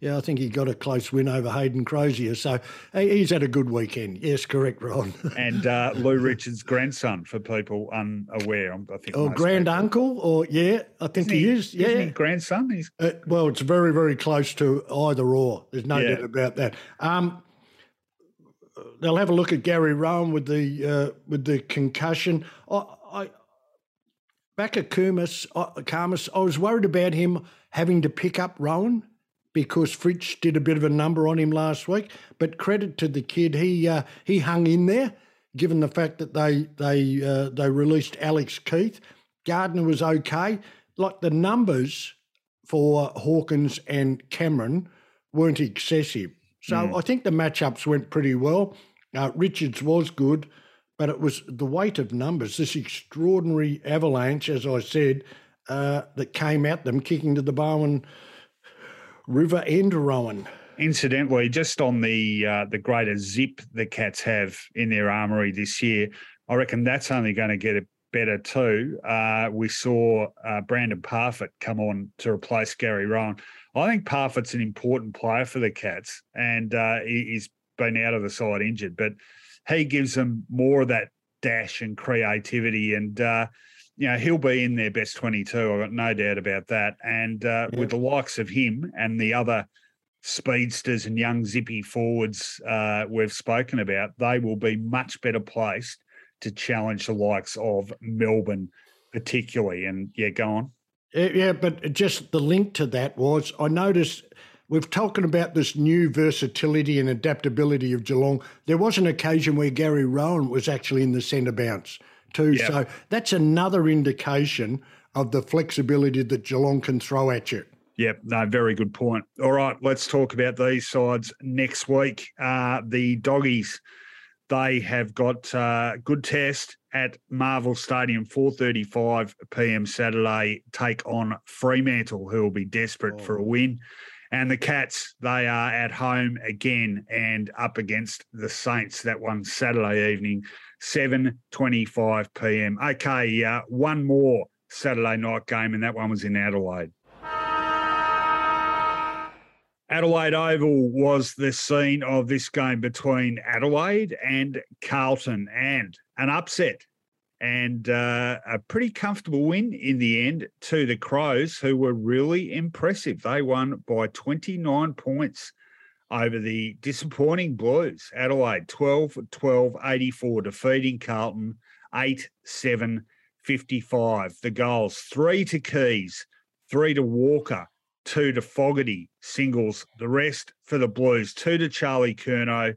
yeah, I think he got a close win over Hayden Crozier. So he's had a good weekend. Yes, correct, Ron. And uh, Lou Richards' grandson, for people unaware, I think. or most grand people- uncle, or yeah, I think Isn't he, is. Yeah, he grandson? He's Uh, well, it's very, very close to either or. There's no Yeah. doubt about that. Um, they'll have a look at Gary Rohan with the uh, with the concussion. I, At Kumis, uh, I was worried about him having to pick up Rohan because Fritsch did a bit of a number on him last week. But credit to the kid, he uh, he hung in there. Given the fact that they they uh, they released Alex Keath, Gardner was okay. Like the numbers for Hawkins and Cameron weren't excessive. So I think the matchups went pretty well. Uh, Richards was good, but it was the weight of numbers, this extraordinary avalanche, as I said, uh, that came at them, kicking to the Barwon River and Rowan. Incidentally, just on the uh, the greater zip the Cats have in their armory this year, I reckon that's only going to get better too. Uh, we saw uh, Brandon Parfitt come on to replace Gary Rohan. I think Parfitt's an important player for the Cats, and uh, he, has been out of the side injured, but he gives them more of that dash and creativity. And, uh, you know, he'll be in their best 22. I've got no doubt about that. And uh, yeah. with the likes of him and the other speedsters and young zippy forwards uh, we've spoken about, they will be much better placed to challenge the likes of Melbourne, particularly. And yeah, go on. Yeah, but just the link to that was I noticed we've talking about this new versatility and adaptability of Geelong. There was an occasion where Gary Rohan was actually in the centre bounce too. Yep. So that's another indication of the flexibility that Geelong can throw at you. Yep, no, very good point. All right, let's talk about these sides next week. Uh, the doggies they have got a uh, good test at Marvel Stadium, 4.35 p.m. Saturday, take on Fremantle, who will be desperate oh. for a win. And the Cats, they are at home again and up against the Saints. That one Saturday evening, 7.25 p.m. Okay, uh, one more Saturday night game, and that one was in Adelaide. Adelaide Oval was the scene of this game between Adelaide and Carlton, and an upset and uh, a pretty comfortable win in the end to the Crows, who were really impressive. They won by 29 points over the disappointing Blues. Adelaide 12 12 84, defeating Carlton 8 7 55. The goals three to Keays, three to Walker, two to Fogarty singles, the rest for the Blues, two to Charlie Curnow,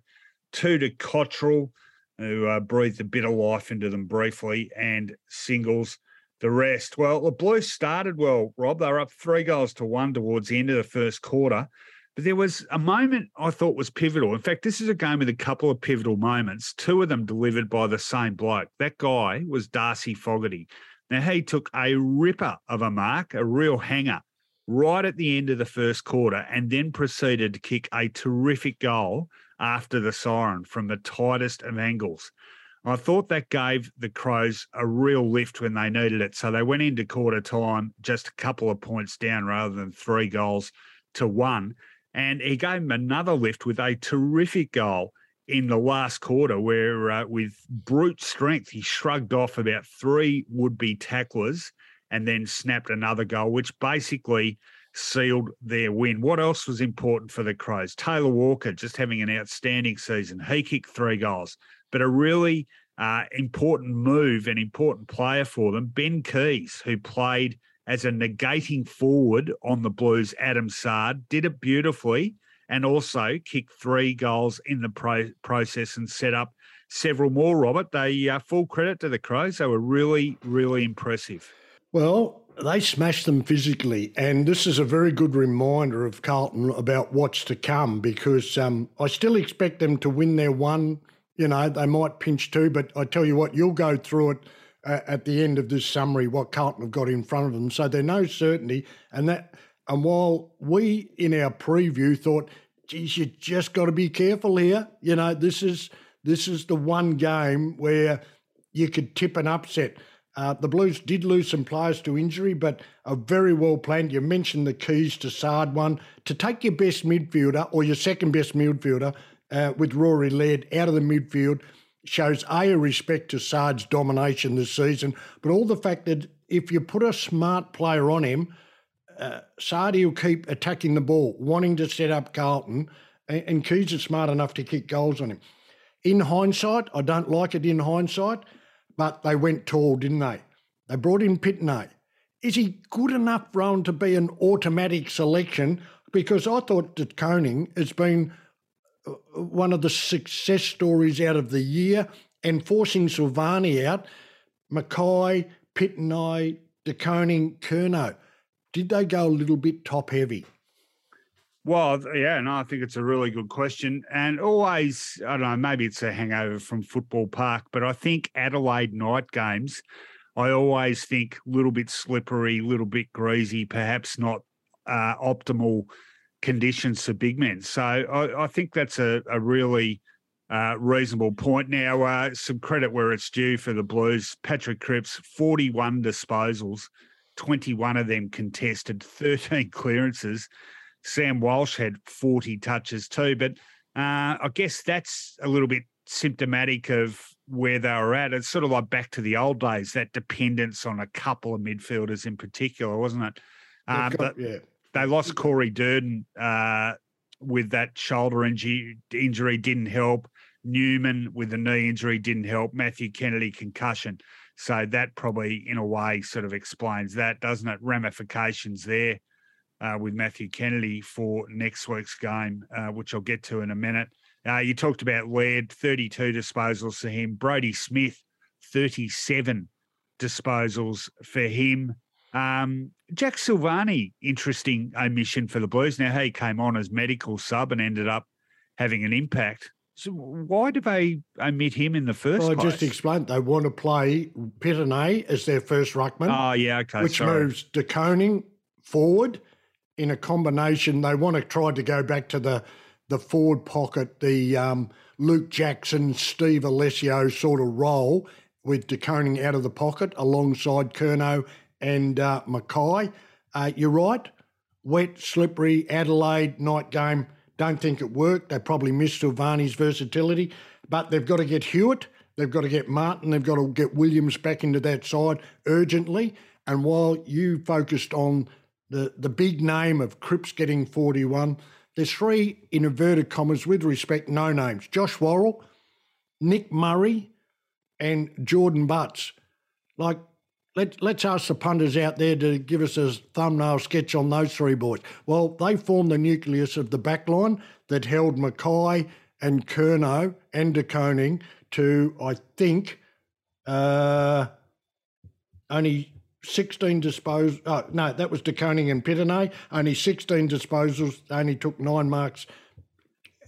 two to Cottrell, who uh, breathed a bit of life into them briefly, and singles. The rest, well, the Blues started well, Rob. They were up three goals to one towards the end of the first quarter. But there was a moment I thought was pivotal. In fact, this is a game with a couple of pivotal moments, two of them delivered by the same bloke. That guy was Darcy Fogarty. Now, he took a ripper of a mark, a real hanger right at the end of the first quarter and then proceeded to kick a terrific goal after the siren from the tightest of angles. I thought that gave the Crows a real lift when they needed it. So they went into quarter time just a couple of points down rather than three goals to one. And he gave them another lift with a terrific goal in the last quarter, where uh, with brute strength, he shrugged off about three would be tacklers and then snapped another goal, which basically sealed their win. What else was important for the Crows? Taylor Walker just having an outstanding season. He kicked three goals, but a really uh, important move and important player for them, Ben Keays, who played as a negating forward on the Blues, Adam Saad did it beautifully and also kicked three goals in the pro- process and set up several more, Robert. They uh, full credit to the Crows. They were really, really impressive. Well, they smashed them physically, and this is a very good reminder of Carlton about what's to come because um, I still expect them to win their one. You know, they might pinch two, but I tell you what, you'll go through it uh, at the end of this summary what Carlton have got in front of them. So there's no certainty, and that. And while we in our preview thought, geez, you just got to be careful here. You know, this is this is the one game where you could tip an upset. Uh, the Blues did lose some players to injury, but are very well planned. You mentioned the Keays to Saad one. To take your best midfielder or your second best midfielder uh, with Rory Laird out of the midfield shows A, a respect to Saad's domination this season, but all the fact that if you put a smart player on him, uh, Saad will keep attacking the ball, wanting to set up Carlton, and, and Keays is smart enough to kick goals on him. In hindsight, I don't like it in hindsight but they went tall, didn't they? They brought in Pittonet. Is he good enough, Rohan, to be an automatic selection? Because I thought that Koning has been uh, one of the success stories out of the year and forcing Silvagni out, McKay, Pittonet, De Koning, Curnow. Did they go a little bit top heavy? Well, yeah, no, I think it's a really good question. And always, I don't know, maybe it's a hangover from football park, but I think Adelaide night games, I always think a little bit slippery, a little bit greasy, perhaps not uh, optimal conditions for big men. So I, I think that's a, a really Uh, reasonable point. Now, uh, some credit where it's due for the Blues. Patrick Cripps, 41 disposals, 21 of them contested, 13 clearances. Sam Walsh had 40 touches too. But uh, I guess that's a little bit symptomatic of where they were at. It's sort of like back to the old days, that dependence on a couple of midfielders in particular, wasn't it? Um, but yeah. they lost Corey Durdin uh, with that shoulder injury, injury didn't help. Newman with the knee injury didn't help. Matthew Kennedy concussion. So that probably, in a way, sort of explains that, doesn't it? Ramifications there uh, with Matthew Kennedy for next week's game, uh, which I'll get to in a minute. Uh, you talked about Laird, 32 disposals for him. Brodie Smith, 37 disposals for him. Um, Jack Silvagni, interesting omission for the Blues. Now, he came on as medical sub and ended up having an impact. So why do they omit him in the first well, place? I just explained they want to play Pittonet as their first ruckman. Oh, yeah, okay. Which sorry. moves De Koning forward in a combination. They want to try to go back to the the forward pocket, the um, Luke Jackson, Steve Alessio sort of role with De Koning out of the pocket alongside Curnow and uh, McKay. Uh, you're right. Wet, slippery, Adelaide night game. Don't think it worked. They probably missed Silvagni's versatility, but they've got to get Hewett. They've got to get Martin. They've got to get Williams back into that side urgently. And while you focused on the, the big name of Cripps getting 41, there's three, in inverted commas, with respect, no names Josh Worrell, Nick Murray, and Jordan Butts. Like, let, let's ask the punters out there to give us a thumbnail sketch on those three boys. Well, they formed the nucleus of the backline that held McKay and Curnow and De Koning to, I think, uh, only 16 disposals. Oh, no, that was De Koning and Pittonet. Only 16 disposals. only took nine marks.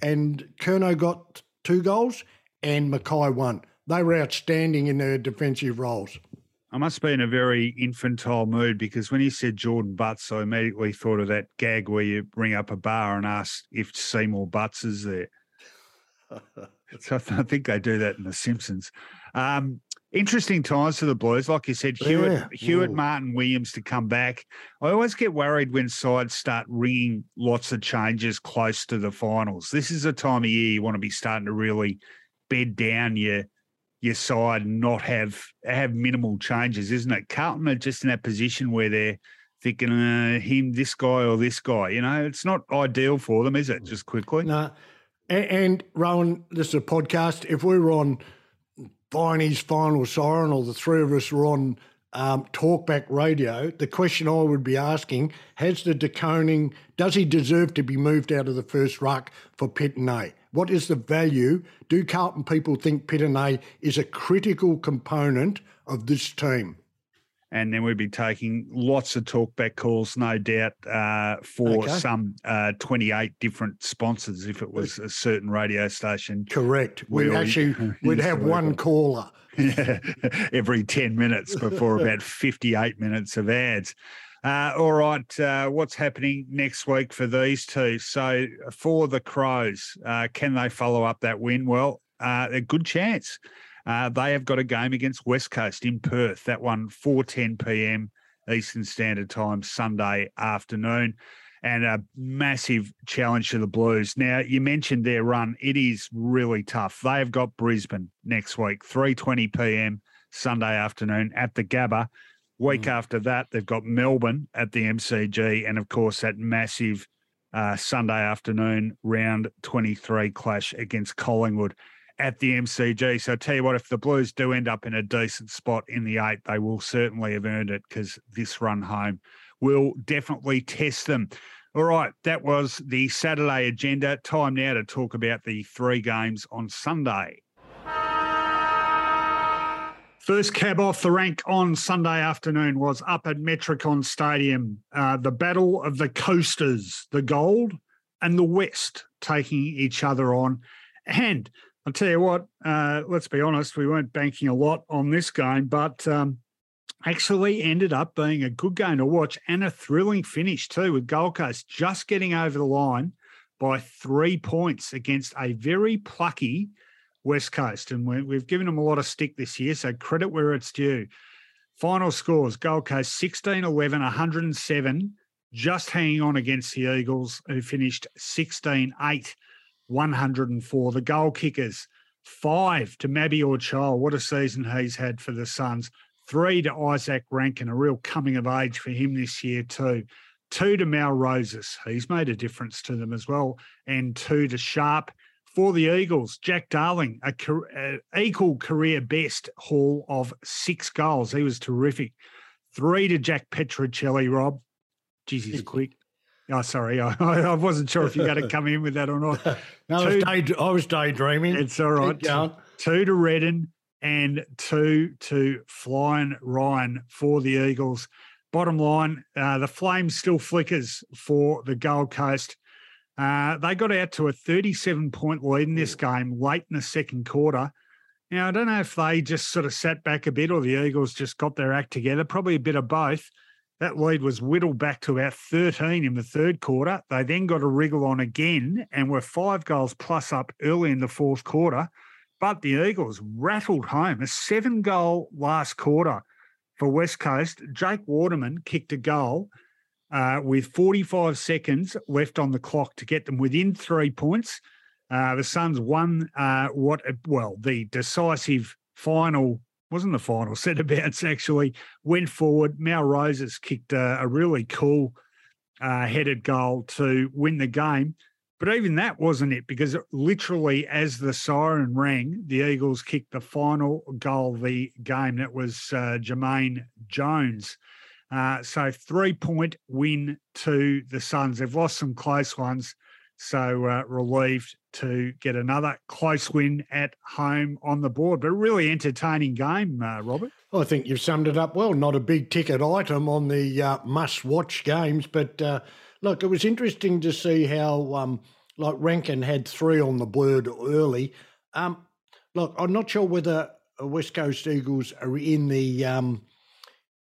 And Curnow got two goals and McKay one. They were outstanding in their defensive roles. I must be in a very infantile mood because when you said Jordan Butts, I immediately thought of that gag where you ring up a bar and ask if Seymour Butts is there. so I think they do that in The Simpsons. Um, interesting times for the Blues. Like you said, Hewett, yeah. Hewett, Martin, Williams to come back. I always get worried when sides start ringing lots of changes close to the finals. This is a time of year you want to be starting to really bed down your your side and not have have minimal changes, isn't it? Carlton are just in that position where they're thinking uh, him, this guy, or this guy. You know, it's not ideal for them, is it? Just quickly. No. And, and Rowan, this is a podcast. If we were on Viney's Final Siren or the three of us were on um, talkback radio, the question I would be asking has the De Koning, does he deserve to be moved out of the first ruck for Pittonet? What is the value? Do Carlton people think Pittonet is a critical component of this team? And then we'd be taking lots of talkback calls, no doubt, uh, for okay. some uh, 28 different sponsors if it was a certain radio station. Correct. We'd actually we'd have one caller. Yeah, every 10 minutes before about 58 minutes of ads. Uh, all right, uh, what's happening next week for these two? So for the Crows, uh, can they follow up that win? Well, uh, a good chance. Uh, they have got a game against West Coast in Perth. That one 4:10 p.m. Eastern Standard Time Sunday afternoon, and a massive challenge to the Blues. Now you mentioned their run; it is really tough. They have got Brisbane next week, 3:20 p.m. Sunday afternoon at the Gabba. Week mm. after that, they've got Melbourne at the MCG, and of course that massive uh, Sunday afternoon round 23 clash against Collingwood at the MCG. So I tell you what, if the Blues do end up in a decent spot in the eight, they will certainly have earned it because this run home will definitely test them. All right, that was the Saturday agenda. Time now to talk about the three games on Sunday. First cab off the rank on Sunday afternoon was up at Metricon Stadium. Uh, the battle of the coasters, the gold and the west, taking each other on. And I'll tell you what, uh, let's be honest, we weren't banking a lot on this game, but um, actually ended up being a good game to watch and a thrilling finish too, with Gold Coast just getting over the line by three points against a very plucky West Coast, and we, we've given them a lot of stick this year, so credit where it's due. Final scores Gold Coast 16 11, 107, just hanging on against the Eagles, who finished 16 8, 104. The goal kickers, five to Mabior Chol. What a season he's had for the Suns. Three to Izak Rankine, a real coming of age for him this year, too. Two to Mal Rosas. He's made a difference to them as well. And two to Sharp. For the Eagles, Jack Darling, a, a equal career best haul of six goals. He was terrific. Three to Jack Petruccelle, Rob. Jeez, he's quick. Oh, sorry. I, I wasn't sure if you're going to come in with that or not. no, two, I, was day, I was daydreaming. It's all right. Two, two to Redden and two to Flying Ryan for the Eagles. Bottom line, uh, the flame still flickers for the Gold Coast. Uh, they got out to a 37 point lead in this game late in the second quarter. Now, I don't know if they just sort of sat back a bit or the Eagles just got their act together, probably a bit of both. That lead was whittled back to about 13 in the third quarter. They then got a wriggle on again and were five goals plus up early in the fourth quarter. But the Eagles rattled home a seven goal last quarter for West Coast. Jake Waterman kicked a goal uh, with 45 seconds left on the clock to get them within three points. Uh, the Suns won uh, what, well, the decisive final wasn't the final set abouts actually went forward. Mal Rosas kicked a, a really cool uh, headed goal to win the game. But even that wasn't it because literally as the siren rang, the Eagles kicked the final goal of the game. That was uh, Jamaine Jones. Uh, so three point win to the Suns. They've lost some close ones. So uh, relieved to get another close win at home on the board. But a really entertaining game, uh, Robert. I think you've summed it up well. Not a big ticket item on the uh, must watch games, but uh, look, it was interesting to see how, um, like, Rankine had three on the board early. Um, look, I'm not sure whether West Coast Eagles are in the um,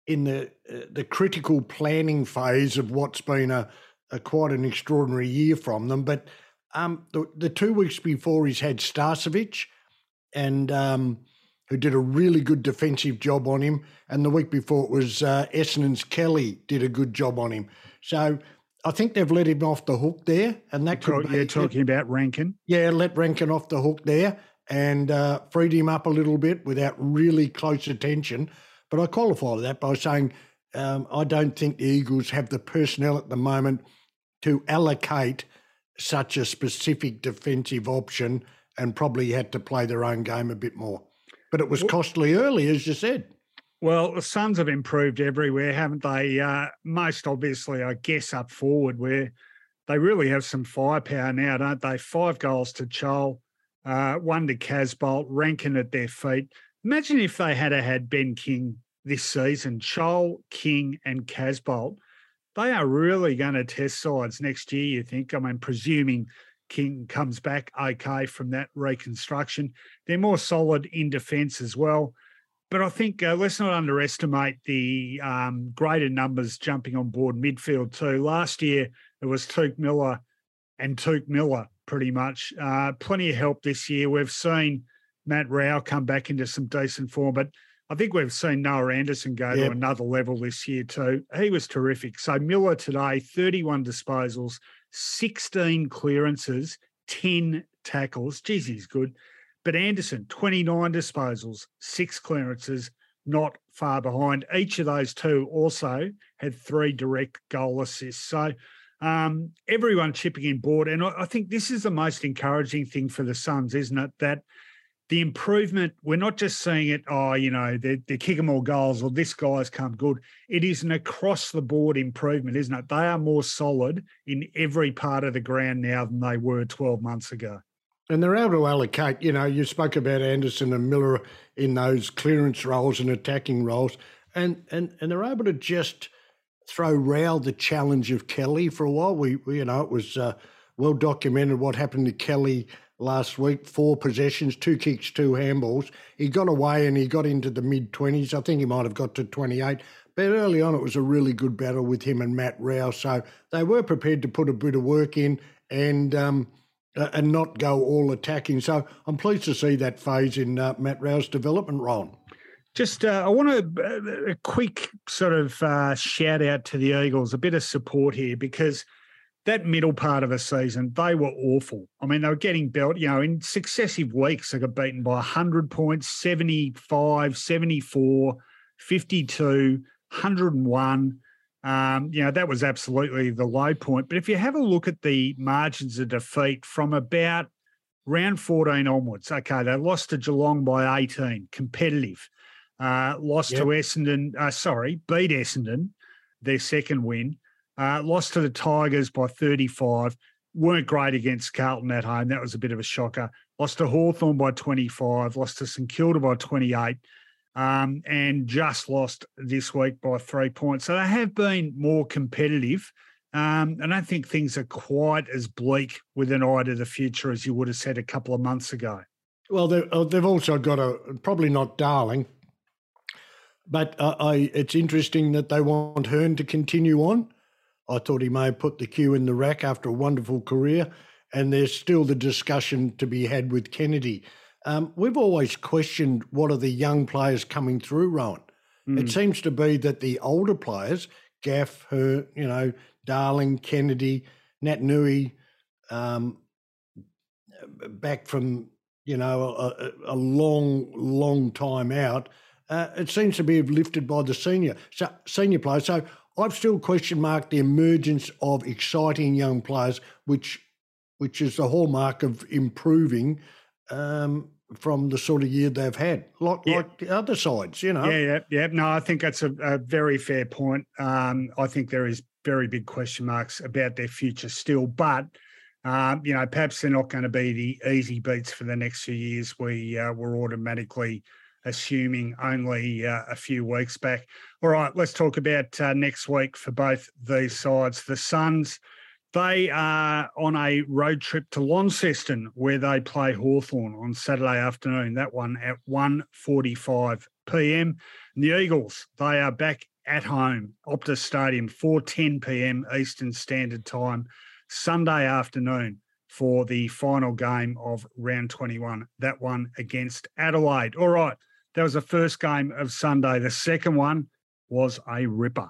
in the uh, the critical planning phase of what's been a a, quite an extraordinary year from them. But um, the, the two weeks before, he's had Starcevic, and um, who did a really good defensive job on him. And the week before, it was uh, Essendon's Kelly did a good job on him. So I think they've let him off the hook there, and that could you're talking about Rankine. Yeah, let Rankine off the hook there and uh, freed him up a little bit without really close attention. But I qualify that by saying um, I don't think the Eagles have the personnel at the moment to allocate such a specific defensive option and probably had to play their own game a bit more. But it was costly early, as you said. Well, the Suns have improved everywhere, haven't they? Uh, most obviously, I guess, up forward, where they really have some firepower now, don't they? Five goals to Chol, uh, one to Casboult, Rankine at their feet. Imagine if they had had Ben King this season, Chol, King, and Casboult. They are really going to test sides next year, you think? I mean, presuming King comes back okay from that reconstruction. They're more solid in defence as well. But I think uh, let's not underestimate the um, greater numbers jumping on board midfield too. Last year it was Touk Miller and Touk Miller pretty much. Uh, plenty of help this year. We've seen Matt Rowell come back into some decent form, but I think we've seen Noah Anderson go yep. to another level this year too. He was terrific. So Miller today, 31 disposals, 16 clearances, 10 tackles. Geez, he's good. But Anderson, 29 disposals, six clearances, not far behind. Each of those two also had three direct goal assists. So um, everyone chipping in board. And I, I think this is the most encouraging thing for the Suns, isn't it? That the improvement, we're not just seeing it, oh, you know, they're, they're kicking more goals or this guy's come good. It is an across the board improvement, isn't it? They are more solid in every part of the ground now than they were 12 months ago. And they're able to allocate, you know, you spoke about Anderson and Miller in those clearance roles and attacking roles, and and and they're able to just throw round the challenge of Kelly for a while. We, we you know, it was uh, well documented what happened to Kelly last week, four possessions, two kicks, two handballs. He got away and he got into the mid 20s. I think he might have got to 28. But early on, it was a really good battle with him and Matt Rowell. So they were prepared to put a bit of work in. And um, and not go all attacking. So I'm pleased to see that phase in uh, Matt Rowell's development, Ron. Just, uh, I want to uh, a quick sort of uh, shout out to the Eagles, a bit of support here because that middle part of the season, they were awful. I mean, they were getting built, you know, in successive weeks, they got beaten by 100 points, 75, 74, 52, 101. Um, you know, that was absolutely the low point. But if you have a look at the margins of defeat from about round 14 onwards, okay, they lost to Geelong by 18, competitive. Uh, lost yep. to Essendon, uh, sorry, beat Essendon, their second win. Uh, lost to the Tigers by 35. Weren't great against Carlton at home. That was a bit of a shocker. Lost to Hawthorn by 25. Lost to St Kilda by 28. Um, and just lost this week by three points. So they have been more competitive. Um, I don't think things are quite as bleak with an eye to the future as you would have said a couple of months ago. Well, they've also got a probably not Darling, but uh, I, it's interesting that they want Hurn to continue on. I thought he may have put the cue in the rack after a wonderful career, and there's still the discussion to be had with Kennedy. Um, we've always questioned what are the young players coming through, Rowan. Mm. It seems to be that the older players, Gaff, her, you know, Darling, Kennedy, Naitanui, um, back from you know a, a long, long time out, uh, it seems to be lifted by the senior so, senior players. So I've still question marked the emergence of exciting young players, which which is the hallmark of improving um, from the sort of year they've had, like yeah. like the other sides, you know. Yeah, yeah, yeah. No, I think that's a, a very fair point. Um, I think there is very big question marks about their future still, but um, you know, perhaps they're not going to be the easy beats for the next few years. We uh, were automatically assuming only uh, a few weeks back. All right, let's talk about uh, next week for both these sides. The Suns, they are on a road trip to Launceston where they play Hawthorn on Saturday afternoon. That one at 1.45 p.m. And the Eagles, they are back at home, Optus Stadium, 4.10 p.m. Eastern Standard Time, Sunday afternoon for the final game of round 21. That one against Adelaide. All right. That was the first game of Sunday. The second one was a ripper.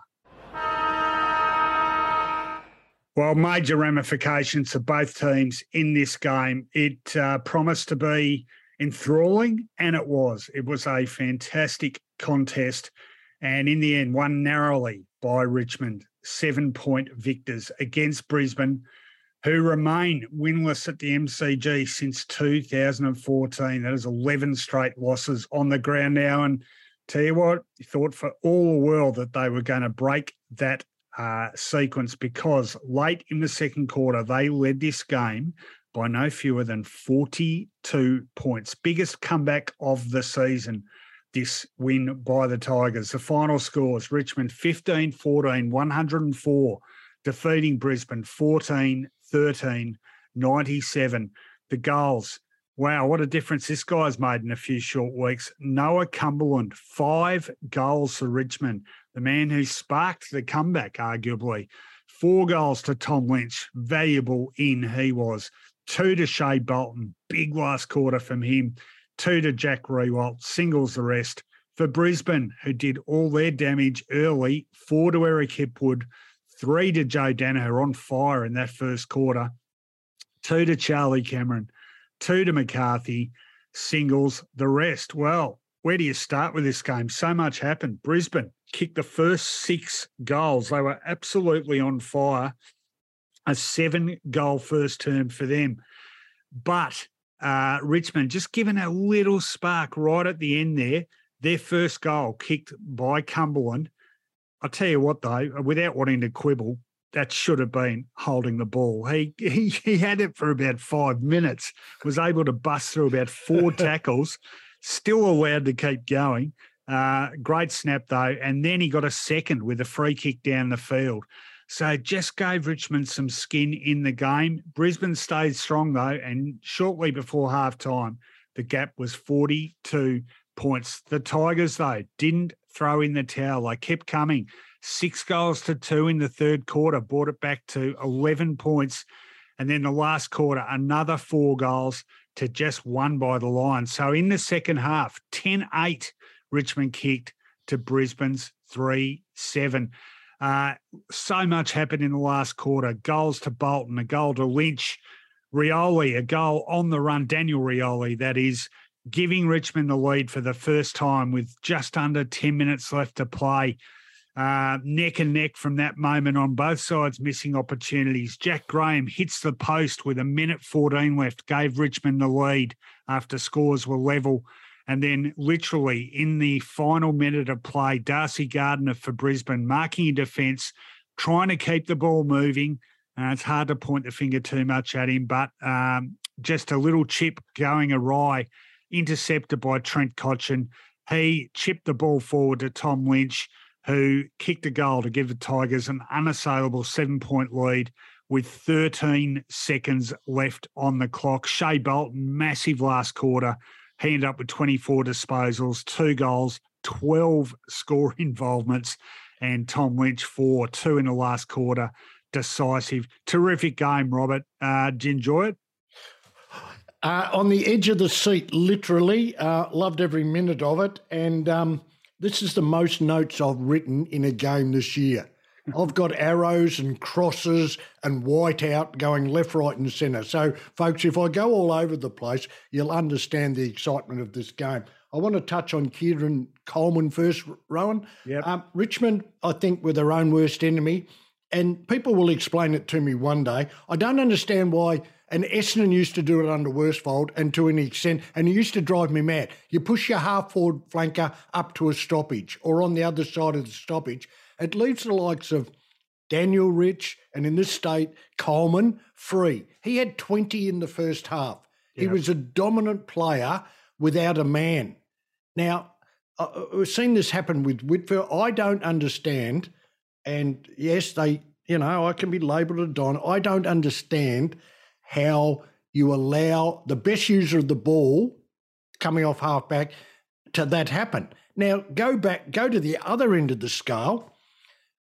Well, major ramifications for both teams in this game. It uh, promised to be enthralling, and it was. It was a fantastic contest, and in the end, won narrowly by Richmond. Seven point victors against Brisbane who remain winless at the MCG since 2014. That is 11 straight losses on the ground now. And tell you what, you thought for all the world that they were going to break that uh, sequence because late in the second quarter, they led this game by no fewer than 42 points. Biggest comeback of the season, this win by the Tigers. The final scores Richmond 15 14, 104, defeating Brisbane 14 13, 97. The goals. Wow, what a difference this guy's made in a few short weeks. Noah Cumberland, five goals for Richmond, the man who sparked the comeback, arguably. Four goals to Tom Lynch, valuable in he was. Two to Shai Bolton, big last quarter from him. Two to Jack Riewoldt, singles the rest. For Brisbane, who did all their damage early, four to Eric Hipwood, three to Joe Daniher on fire in that first quarter, two to Charlie Cameron, two to McCarthy, singles, the rest. Well, where do you start with this game? So much happened. Brisbane kicked the first six goals. They were absolutely on fire. A seven goal first term for them. But uh, Richmond just given a little spark right at the end there. Their first goal kicked by Cumberland I'll tell you what, though, without wanting to quibble, that should have been holding the ball. He, he he had it for about five minutes, was able to bust through about four tackles, still allowed to keep going. Uh, great snap though, and then he got a second with a free kick down the field. So just gave Richmond some skin in the game. Brisbane stayed strong though, and shortly before half time, the gap was 42 points. The Tigers, though, didn't throw in the towel. They kept coming. Six goals to two in the third quarter, brought it back to 11 points. And then the last quarter, another four goals to just one by the line. So in the second half, 10 8, Richmond kicked to Brisbane's 3 7. Uh, so much happened in the last quarter. Goals to Bolton, a goal to Lynch, Rioli, a goal on the run, Daniel Rioli, that is, giving Richmond the lead for the first time with just under 10 minutes left to play. Uh, neck and neck from that moment on, both sides missing opportunities. Jack Graham hits the post with a minute 14 left, gave Richmond the lead after scores were level. And then, literally, in the final minute of play, Darcy Gardiner for Brisbane marking in defence, trying to keep the ball moving. Uh, it's hard to point the finger too much at him, but um, just a little chip going awry, intercepted by Trent Cotchin. He chipped the ball forward to Tom Lynch who kicked a goal to give the Tigers an unassailable seven point lead with 13 seconds left on the clock. Shai Bolton, massive last quarter. He ended up with 24 disposals, two goals, 12 score involvements, and Tom Lynch four, two in the last quarter. Decisive. Terrific game, Robert. Uh, did you enjoy it? Uh, on the edge of the seat, literally. Uh, loved every minute of it. And um, this is the most notes I've written in a game this year. I've got arrows and crosses and white out going left, right, and centre. So, folks, if I go all over the place, you'll understand the excitement of this game. I want to touch on Keidan Coleman first, Rowan. Yep. Um, Richmond, I think, were their own worst enemy. And people will explain it to me one day. I don't understand why and Essendon used to do it under Worsfold and to an extent, and it used to drive me mad. You push your half forward flanker up to a stoppage or on the other side of the stoppage. It leaves the likes of Daniel Rich and in this state, Coleman free. He had 20 in the first half. He was a dominant player without a man. Now, uh, uh, we've seen this happen with Whitfield. I don't understand, and yes, they, you know, I can be labelled a don. I don't understand how you allow the best user of the ball coming off halfback to that happen. Now go back, go to the other end of the scale.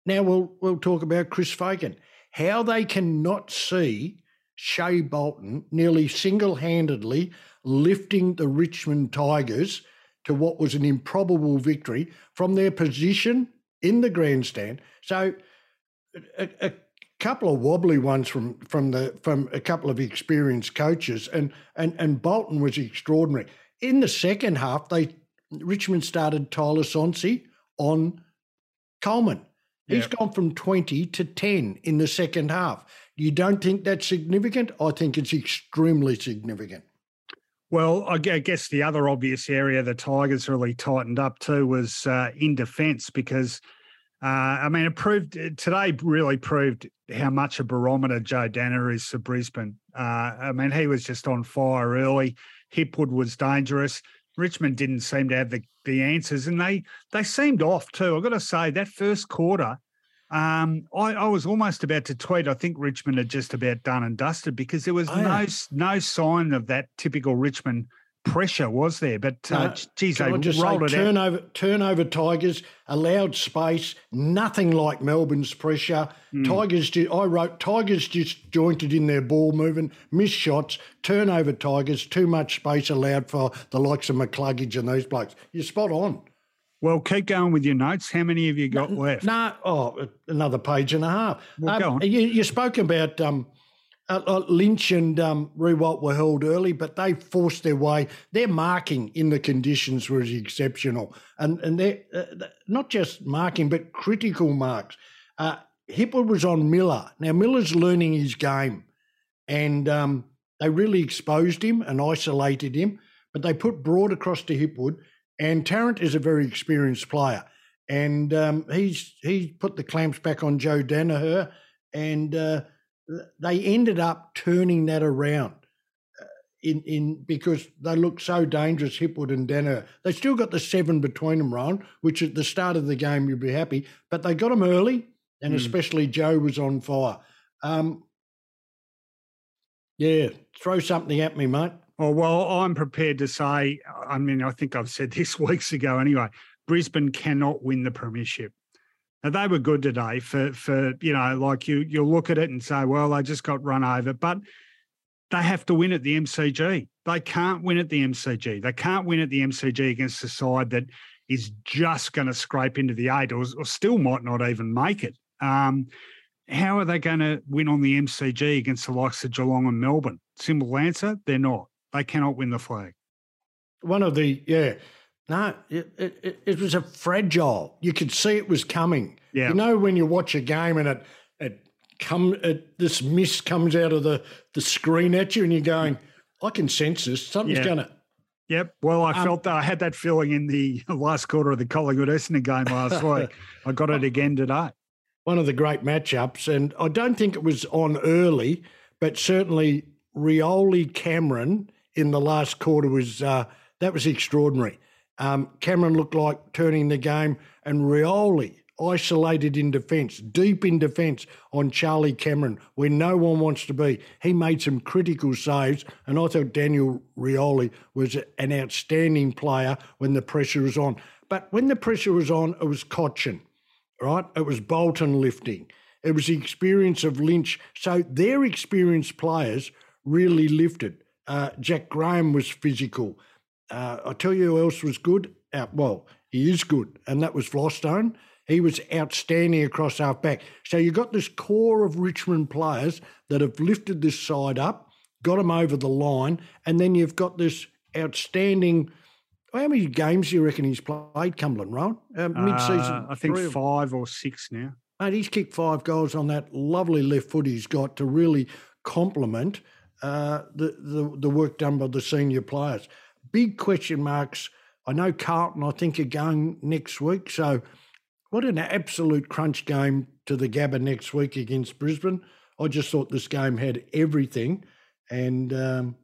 Now we'll we'll talk about Chris Fagan. How they cannot see Shai Bolton nearly single-handedly lifting the Richmond Tigers to what was an improbable victory from their position in the grandstand. So a, a couple of wobbly ones from from the from a couple of experienced coaches, and and and Bolton was extraordinary. In the second half, they Richmond started Tyler Sonsie on Coleman. He's yep. gone from 20 to 10 in the second half. You don't think that's significant? I think it's extremely significant. Well, I guess the other obvious area the Tigers really tightened up to was uh, in defence because – I mean, it proved today really proved how much a barometer Joe Daniher is for Brisbane. Uh, I mean, he was just on fire early. Hipwood was dangerous. Richmond didn't seem to have the, the answers, and they they seemed off too. I've got to say that first quarter, um, I, I, was almost about to tweet. I think Richmond had just about done and dusted because there was oh, no yeah. no sign of that typical Richmond pressure was there. But uh, no, geez, they just rolled say, it turnover, out. Turnover Tigers allowed space, nothing like Melbourne's pressure. Mm. Tigers, I wrote Tigers disjointed in their ball movement, missed shots. Turnover Tigers, too much space allowed for the likes of McCluggage and those blokes. You're spot on. Well, keep going with your notes. How many have you got no, left? No, oh, another page and a half. Well, um, go on. You, you spoke about um, uh, uh, Lynch and um, Riewoldt were held early, but they forced their way. Their marking in the conditions was exceptional, and and they're uh, not just marking, but critical marks. Uh, Hipwood was on Miller. Now Miller's learning his game, and um, they really exposed him and isolated him. But they put broad across to Hipwood, and Tarrant is a very experienced player, and um, he's he's put the clamps back on Joe Daniher, and uh, they ended up turning that around uh, in in because they looked so dangerous, Hipwood and Daniher. They still got the seven between them, Ron, which at the start of the game you'd be happy, but they got them early, and mm. especially Joe was on fire. Um, yeah, throw something at me, mate. Oh well, I'm prepared to say. I mean, I think I've said this weeks ago anyway. Brisbane cannot win the premiership. Now, they were good today for for you know, like you you'll look at it and say, well, they just got run over, but they have to win at the MCG. They can't win at the MCG. They can't win at the MCG against a side that is just going to scrape into the eight or, or still might not even make it. Um, how are they going to win on the MCG against the likes of Geelong and Melbourne? Simple answer: they're not. They cannot win the flag. One of the yeah, no, it, it, it was a fragile. You could see it was coming. Yeah. You know when you watch a game and it it come it, this mist comes out of the the screen at you and you're going, I can sense this. Something's Yeah. going to. Yep. Well, I Um, felt that I had that feeling in the last quarter of the Collingwood Essendon game last week. I got it again today. one of the great matchups, and I don't think it was on early, but certainly Rioli Cameron in the last quarter was uh, that was extraordinary. Um, Cameron looked like turning the game, and Rioli isolated in defence, deep in defence on Charlie Cameron, where no one wants to be. He made some critical saves, and I thought Daniel Rioli was an outstanding player when the pressure was on. But when the pressure was on, it was Cotchin right? It was Bolton lifting. It was the experience of Lynch. So their experienced players really lifted. Uh, Jack Graham was physical. Uh, I tell you who else was good. Uh, well, he is good, and that was Vlastuin. He was outstanding across half back. So you've got this core of Richmond players that have lifted this side up, got them over the line, and then you've got this outstanding. How many games do you reckon he's played, Cumberland, Rowan? Uh, mid-season, Uh, I think three five or six now. Mate, he's kicked five goals on that lovely left foot he's got to really complement uh, the, the the work done by the senior players. Big question marks. I know Carlton. I think are going next week. So, what an absolute crunch game to the Gabba next week against Brisbane. I just thought this game had everything, and um,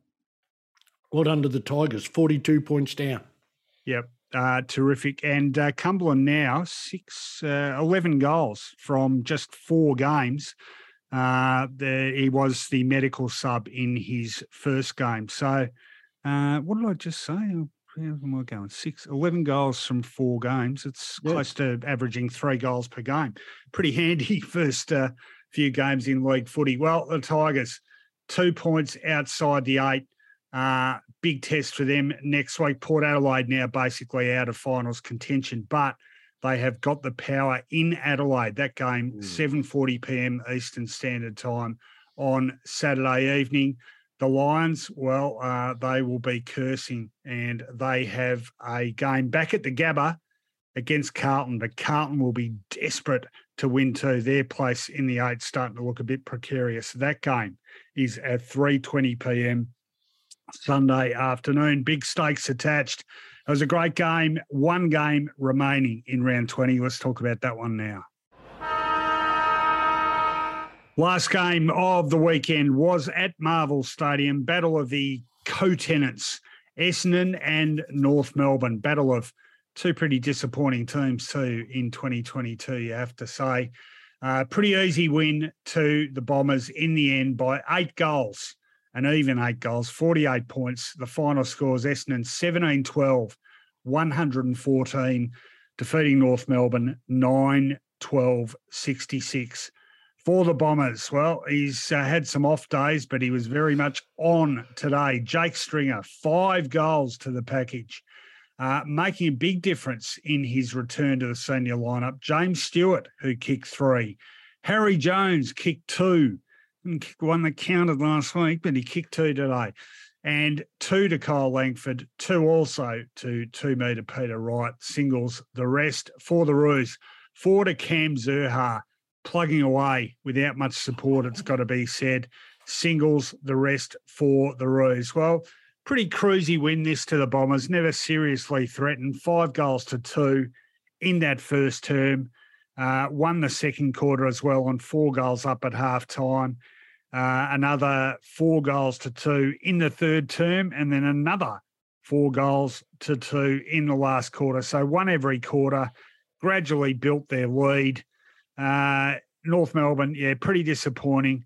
what under the Tigers? Forty-two points down. Yep. Uh, terrific. And uh, Cumberland now, six, uh, 11 goals from just four games. Uh, the, he was the medical sub in his first game. So, uh, what did I just say? Oh, How am I going? Six, 11 goals from four games. It's Yeah. close to averaging three goals per game. Pretty handy first uh, few games in league footy. Well, the Tigers, two points outside the eight. Uh, big test for them next week. Port Adelaide now basically out of finals contention, but they have got the power in Adelaide. That game, Mm. 7:40 p.m. Eastern Standard Time on Saturday evening. The Lions, well, uh, they will be cursing, and they have a game back at the Gabba against Carlton. But Carlton will be desperate to win too. Their place in the eight starting to look a bit precarious. That game is at 3:20 p.m. Sunday afternoon. Big stakes attached. It was a great game. One game remaining in round 20. Let's talk about that one now. Last game of the weekend was at Marvel Stadium. Battle of the co-tenants, Essendon and North Melbourne. Battle of two pretty disappointing teams too in 2022, you have to say. Uh, pretty easy win to the Bombers in the end by eight goals, and even eight goals, 48 points. The final scores Essendon 17 12, 114, defeating North Melbourne 9 12 66. For the Bombers, well, he's uh, had some off days, but he was very much on today. Jake Stringer, five goals to the package, uh, making a big difference in his return to the senior lineup. James Stewart, who kicked three. Harry Jones kicked two. One that counted last week, but he kicked two today. And two to Kyle Langford, two also to two metre Peter Wright, singles the rest for the Roos. Four to Cam Zurhaar, plugging away without much support, it's got to be said. Singles the rest for the Roos. Well, pretty cruisy win this to the Bombers, never seriously threatened. Five goals to two in that first term. Uh, won the second quarter as well on four goals up at half time. Uh, another four goals to two in the third term, and then another four goals to two in the last quarter. So one every quarter, gradually built their lead. Uh, North Melbourne, yeah, pretty disappointing.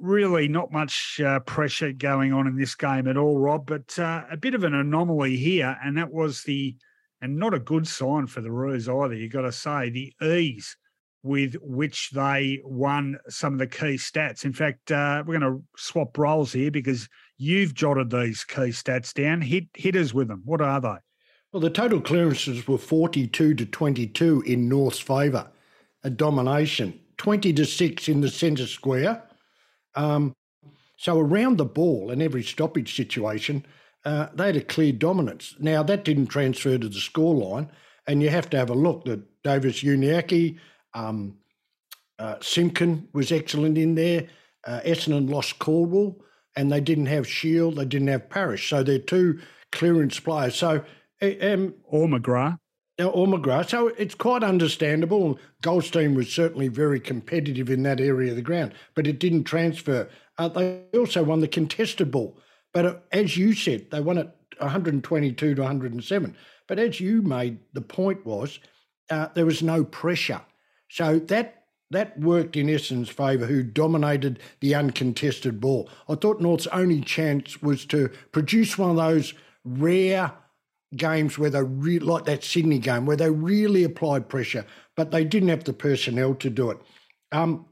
Really, not much uh, pressure going on in this game at all, Rob. But uh, a bit of an anomaly here, and that was the and not a good sign for the Roos either. You've got to say the ease with which they won some of the key stats. In fact, uh, we're going to swap roles here because you've jotted these key stats down. Hit hitters with them. What are they? Well, the total clearances were 42 to 22 in North's favour, a domination. 20 to 6 in the centre square. Um, so around the ball in every stoppage situation, uh, they had a clear dominance. Now, that didn't transfer to the scoreline, and you have to have a look that Davies Uniacke, um, uh, Simpkin was excellent in there. Uh, Essendon lost Caldwell, and they didn't have Shiel, they didn't have Parish. So they're two clearance players. So, um, or McGrath. Or McGrath. So it's quite understandable. Goldstein was certainly very competitive in that area of the ground, but it didn't transfer. Uh, they also won the contested ball. But uh, as you said, they won it 122 to 107. But as you made, the point was uh, there was no pressure. So that that worked in Essendon's favour, who dominated the uncontested ball. I thought North's only chance was to produce one of those rare games where they re- like that Sydney game where they really applied pressure, but they didn't have the personnel to do it. Um,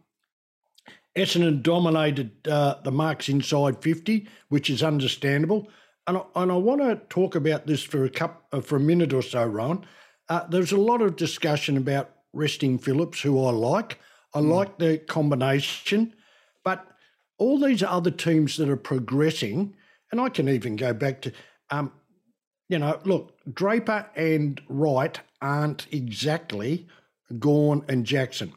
Essendon dominated uh, the marks inside 50, which is understandable. And I, and I want to talk about this for a cup, uh, for a minute or so, Ron. Uh, there's a lot of discussion about resting Phillips, who I like. I mm. like the combination, but all these other teams that are progressing, and I can even go back to, um, you know, look, Draper and Wright aren't exactly Gawn and Jackson,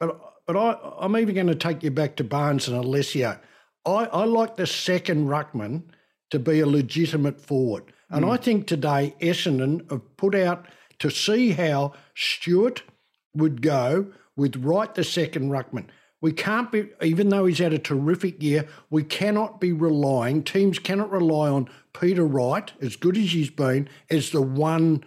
but but I, I'm even going to take you back to Barnes and Alessio. I, I like the second ruckman to be a legitimate forward. And mm. I think today Essendon have put out to see how Stewart would go with Wright the second ruckman. We can't be, even though he's had a terrific year, we cannot be relying, teams cannot rely on Peter Wright, as good as he's been, as the one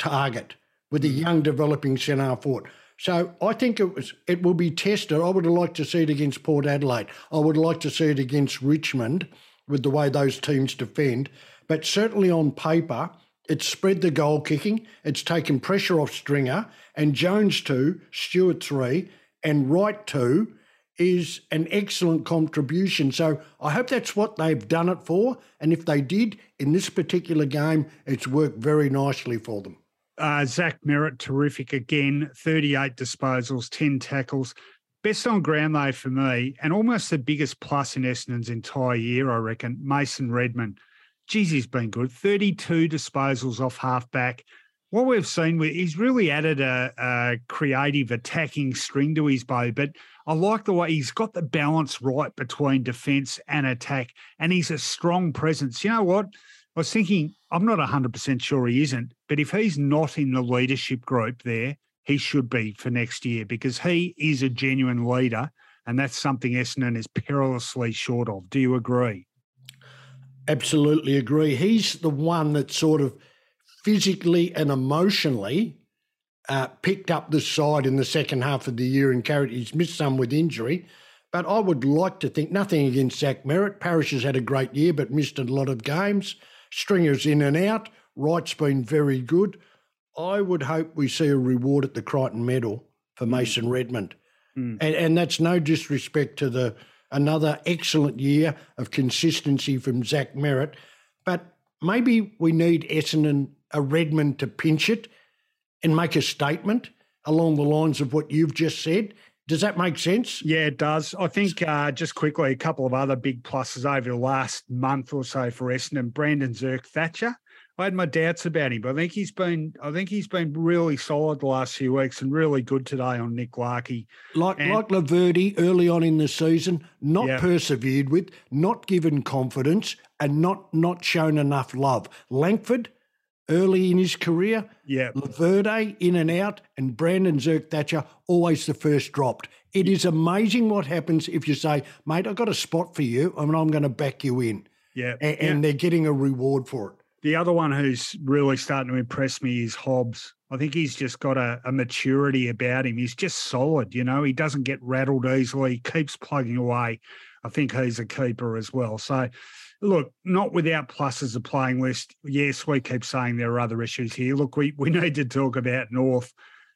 target with a mm. young developing centre forward. So I think it was it will be tested. I would have liked to see it against Port Adelaide. I would like to see it against Richmond with the way those teams defend. But certainly on paper, it's spread the goal kicking. It's taken pressure off Stringer and Jones two, Stewart three, and Wright two is an excellent contribution. So I hope that's what they've done it for. And if they did in this particular game, it's worked very nicely for them. Uh, Zach Merritt, terrific again. 38 disposals, 10 tackles. Best on ground, though, for me, and almost the biggest plus in Essendon's entire year, I reckon, Mason Redman. Geez, he's been good. 32 disposals off halfback. What we've seen, he's really added a, a creative attacking string to his bow, but I like the way he's got the balance right between defence and attack, and he's a strong presence. You know what? I was thinking, I'm not 100% sure he isn't, but if he's not in the leadership group there, he should be for next year because he is a genuine leader. And that's something Essendon is perilously short of. Do you agree? Absolutely agree. He's the one that sort of physically and emotionally uh, picked up the side in the second half of the year and carried. He's missed some with injury, but I would like to think nothing against Zach Merritt. Parish has had a great year, but missed a lot of games. Stringer's in and out. Wright's been very good. I would hope we see a reward at the Crichton Medal for hmm. Mason Redman. Mm. And, and that's no disrespect to the another excellent year of consistency from Zach Merritt, But maybe we need Essendon a Redman to pinch it and make a statement along the lines of what you've just said. Does that make sense? Yeah, it does. I think uh, just quickly, a couple of other big pluses over the last month or so for Essendon. Brandon Zerk-Thatcher. I had my doubts about him, but I think he's been I think he's been really solid the last few weeks and really good today on Nick Larkey. Like and, like Laverde early on in the season, not yeah. persevered with, not given confidence, and not not shown enough love. Langford early in his career. Yeah. Laverde in and out, and Brandon Zerk-Thatcher always the first dropped. It is amazing what happens if you say, mate, I've got a spot for you and I'm going to back you in. Yeah. And, and they're getting a reward for it. The other one who's really starting to impress me is Hobbs. I think he's just got a, a, maturity about him. He's just solid, you know. He doesn't get rattled easily. He keeps plugging away. I think he's a keeper as well. So, look, not without pluses of playing list. Yes, we keep saying there are other issues here. Look, we we need to talk about North.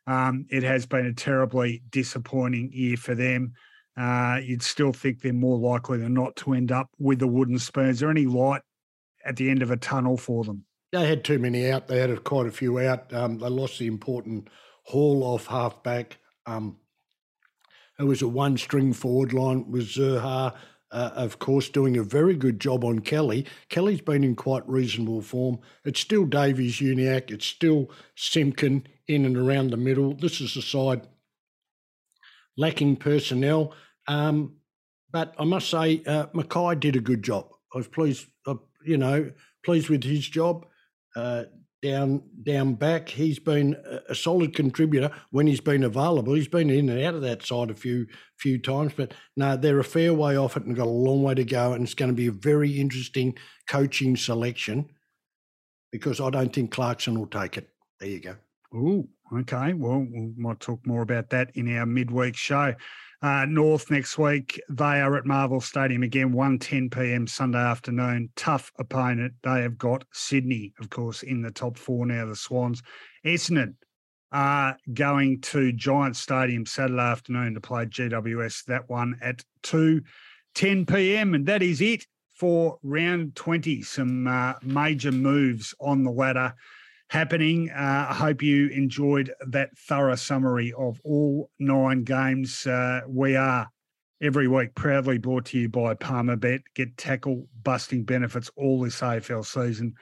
Um, it has been a terribly disappointing year for them. Uh, you'd still think they're more likely than not to end up with the wooden spoon. Is there any light at the end of a tunnel for them? They had too many out. They had quite a few out. Um, they lost the important haul off halfback. Um, it was a one string forward line with Zurhaar, uh, of course, doing a very good job on Kelly. Kelly's been in quite reasonable form. It's still Davies Uniacke. It's still Simpkin in and around the middle. This is a side lacking personnel. Um, but I must say, uh, McKay did a good job. I was pleased, uh, you know, pleased with his job. Uh, down down back, he's been a solid contributor when he's been available. He's been in and out of that side a few few times, but no, they're a fair way off it and got a long way to go. And it's going to be a very interesting coaching selection because I don't think Clarkson will take it. There you go. Oh, okay. Well, we might talk more about that in our midweek show. Uh, North next week, they are at Marvel Stadium again, 1.10 p.m. Sunday afternoon. Tough opponent. They have got Sydney, of course, in the top four now, the Swans. Essendon are going to Giant Stadium Saturday afternoon to play GWS, that one at 2.10 p.m. And that is it for round 20. Some uh, major moves on the ladder happening. Uh, I hope you enjoyed that thorough summary of all nine games. Uh, we are every week proudly brought to you by Palmerbet. Get tackle busting benefits all this AFL season.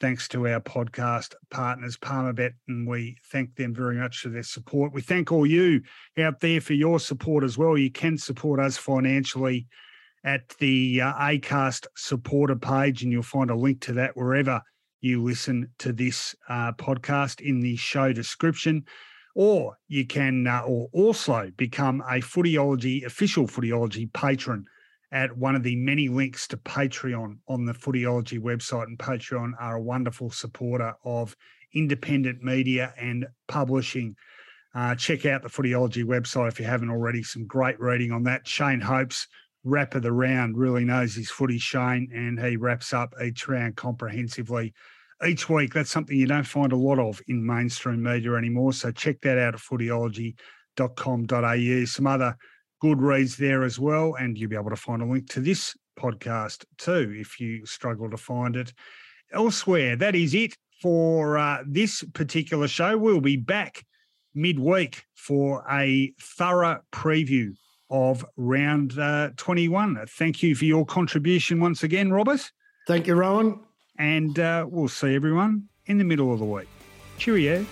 Thanks to our podcast partners, Palmerbet, and we thank them very much for their support. We thank all you out there for your support as well. You can support us financially at the uh, ACAST supporter page, and you'll find a link to that wherever you listen to this uh, podcast in the show description. Or you can uh, or also become a Footyology, official Footyology patron at one of the many links to Patreon on the Footyology website. And Patreon are a wonderful supporter of independent media and publishing. Uh, check out the Footyology website if you haven't already. Some great reading on that. Shane Hopes, wrap of the round, really knows his footy, Shane, and he wraps up each round comprehensively each week. That's something you don't find a lot of in mainstream media anymore. So check that out at footyology.com.au. Some other good reads there as well. And you'll be able to find a link to this podcast too if you struggle to find it elsewhere. That is it for uh, this particular show. We'll be back midweek for a thorough preview of round uh, 21. Thank you for your contribution once again, Robert. Thank you, Rowan. And uh, we'll see everyone in the middle of the week. Cheerio.